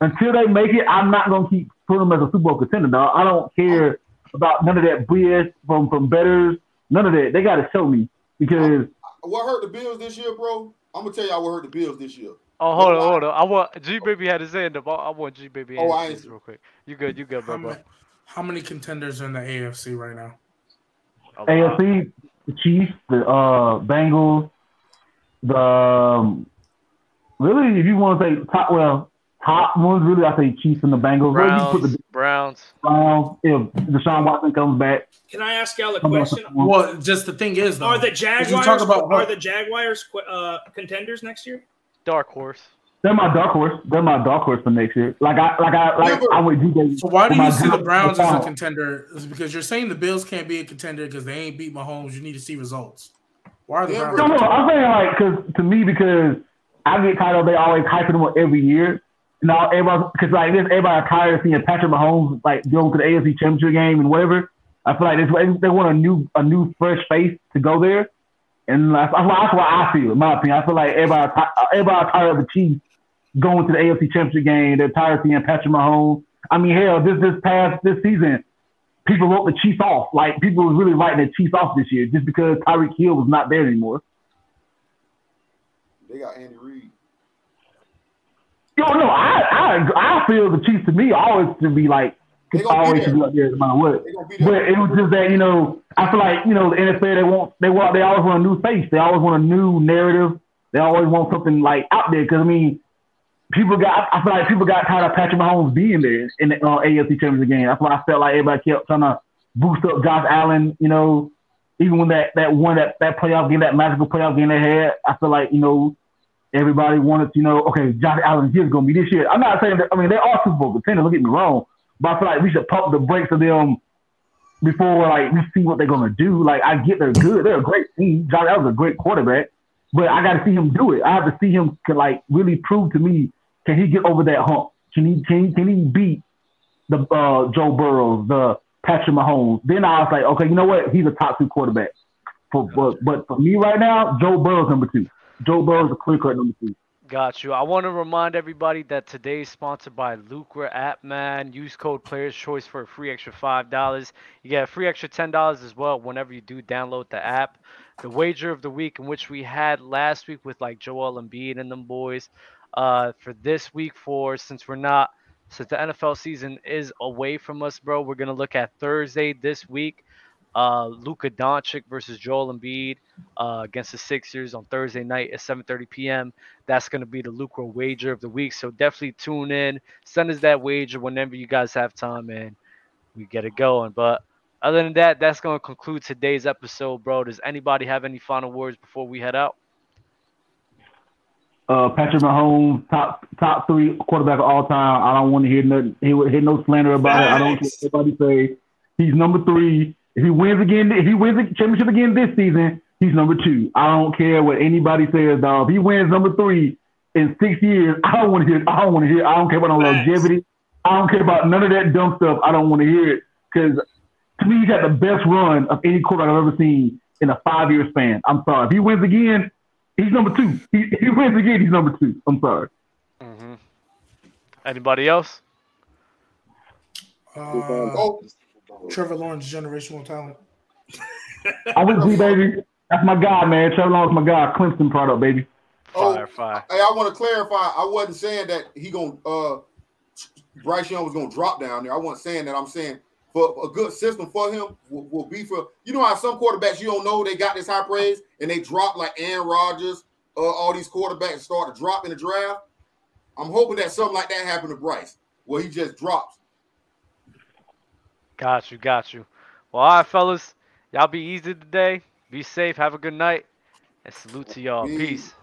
Until they make it, I'm not going to keep putting them as a Super Bowl contender. Dog. I don't care about none of that BS from from betters. None of that. They got to show me because What hurt the Bills this year, bro? I'm gonna tell y'all what hurt the Bills this year. Oh, hold on, hold on. I want G Baby had his hand up. I I want G Baby Oh, I up real quick. You good? You good, How bro? bro. many, how many contenders are in the AFC right now? AFC, the Chiefs, the uh, Bengals, the um, really, if you want to say top, well, top ones, really, I say Chiefs and the Bengals. Where you put the Browns. Browns if Deshaun Watson comes back. Can I ask y'all a question? Well, just the thing is, though, Are the Jaguars talk about are the Jaguars uh, contenders next year? Dark horse. They're my dark horse. They're my dark horse for next year. Like I, like I, like I went DJ. So why do you see the Browns as a contender? Is because you're saying the Bills can't be a contender because they ain't beat Mahomes. You need to see results. Why are the Browns? No, no, I'm saying like because to me because I get tired of they always hyping them up every year. Now everybody because like this everybody tired of seeing Patrick Mahomes like go to the AFC Championship game and whatever. I feel like this they want a new a new fresh face to go there, and that's, that's why I feel in my opinion. I feel like everybody everybody tired of the Chiefs going to the AFC Championship game. They're tired of seeing Patrick Mahomes. I mean, hell, this this past this season, people wrote the Chiefs off. Like people was really writing the Chiefs off this year just because Tyreek Hill was not there anymore. They got Andy Reid. Yo, no, I I I feel the Chiefs to me always should be like They gonna be always should be up there no matter what. They gonna be But it was just that you know I feel like you know the NFL they want they want they always want a new face. They always want a new narrative. They always want something like out there because I mean people got I feel like people got tired of Patrick Mahomes being there in the uh, AFC Championship game. That's why I felt like everybody kept trying to boost up Josh Allen. You know, even when that that one that that playoff game that magical playoff game they had, I feel like you know everybody wanted to know okay Josh Allen is going to be this year. I'm not saying that I mean they are Super Bowl contenders. Don't get me wrong, but I feel like we should pump the brakes of them before like we see what they're gonna do. Like I get they're good, they're a great team. Josh Allen's a great quarterback, but I got to see him do it. I have to see him can, like really prove to me can he get over that hump? Can he can he, can he beat the uh, Joe Burrows, the Patrick Mahomes? Then I was like, okay, you know what? He's a top two quarterback. For, but but for me right now, Joe Burrow's number two. Joe Burrow's a clear cut number two. Got you. I want to remind everybody that today's sponsored by Lucra App Man. Use code Players Choice for a free extra five dollars. You get a free extra ten dollars as well whenever you do download the app. The wager of the week, in which we had last week with like Joel Embiid and them boys, uh, for this week for since we're not since the NFL season is away from us, bro. We're gonna look at Thursday this week. Uh, Luka Doncic versus Joel Embiid uh, against the Sixers on Thursday night at 7:30 p.m. That's going to be the Lucra wager of the week. So definitely tune in. Send us that wager whenever you guys have time, and we get it going. But other than that, that's going to conclude today's episode, bro. Does anybody have any final words before we head out? Uh, Patrick Mahomes, top top three quarterback of all time. I don't want to hear nothing. Hear, hear no slander about it. I don't care what anybody say. He's number three. If he wins again, if he wins the championship again this season, he's number two. I don't care what anybody says, dog. If he wins number three in six years, I don't want to hear. I don't want to hear. I don't care about no longevity. I don't care about none of that dumb stuff. I don't want to hear it because to me, he's had the best run of any quarterback I've ever seen in a five year span. I'm sorry. If he wins again, he's number two. He, if he wins again, he's number two. I'm sorry. Mm-hmm. Anybody else? Uh, Oh, Trevor Lawrence, generational talent. I with G baby. That's my guy, man. Trevor Lawrence, my guy. Clemson product, baby. Fire, fire. Hey, I want to clarify. I wasn't saying that he gonna uh Bryce Young was gonna drop down there. I wasn't saying that. I'm saying for a good system for him will, will be for you know how some quarterbacks you don't know they got this high praise and they drop like Aaron Rodgers, uh, all these quarterbacks start to drop in the draft. I'm hoping that something like that happened to Bryce, where he just drops. Got you, got you. Well, all right, fellas. Y'all be easy today. Be safe. Have a good night. And salute to y'all. Peace. Peace.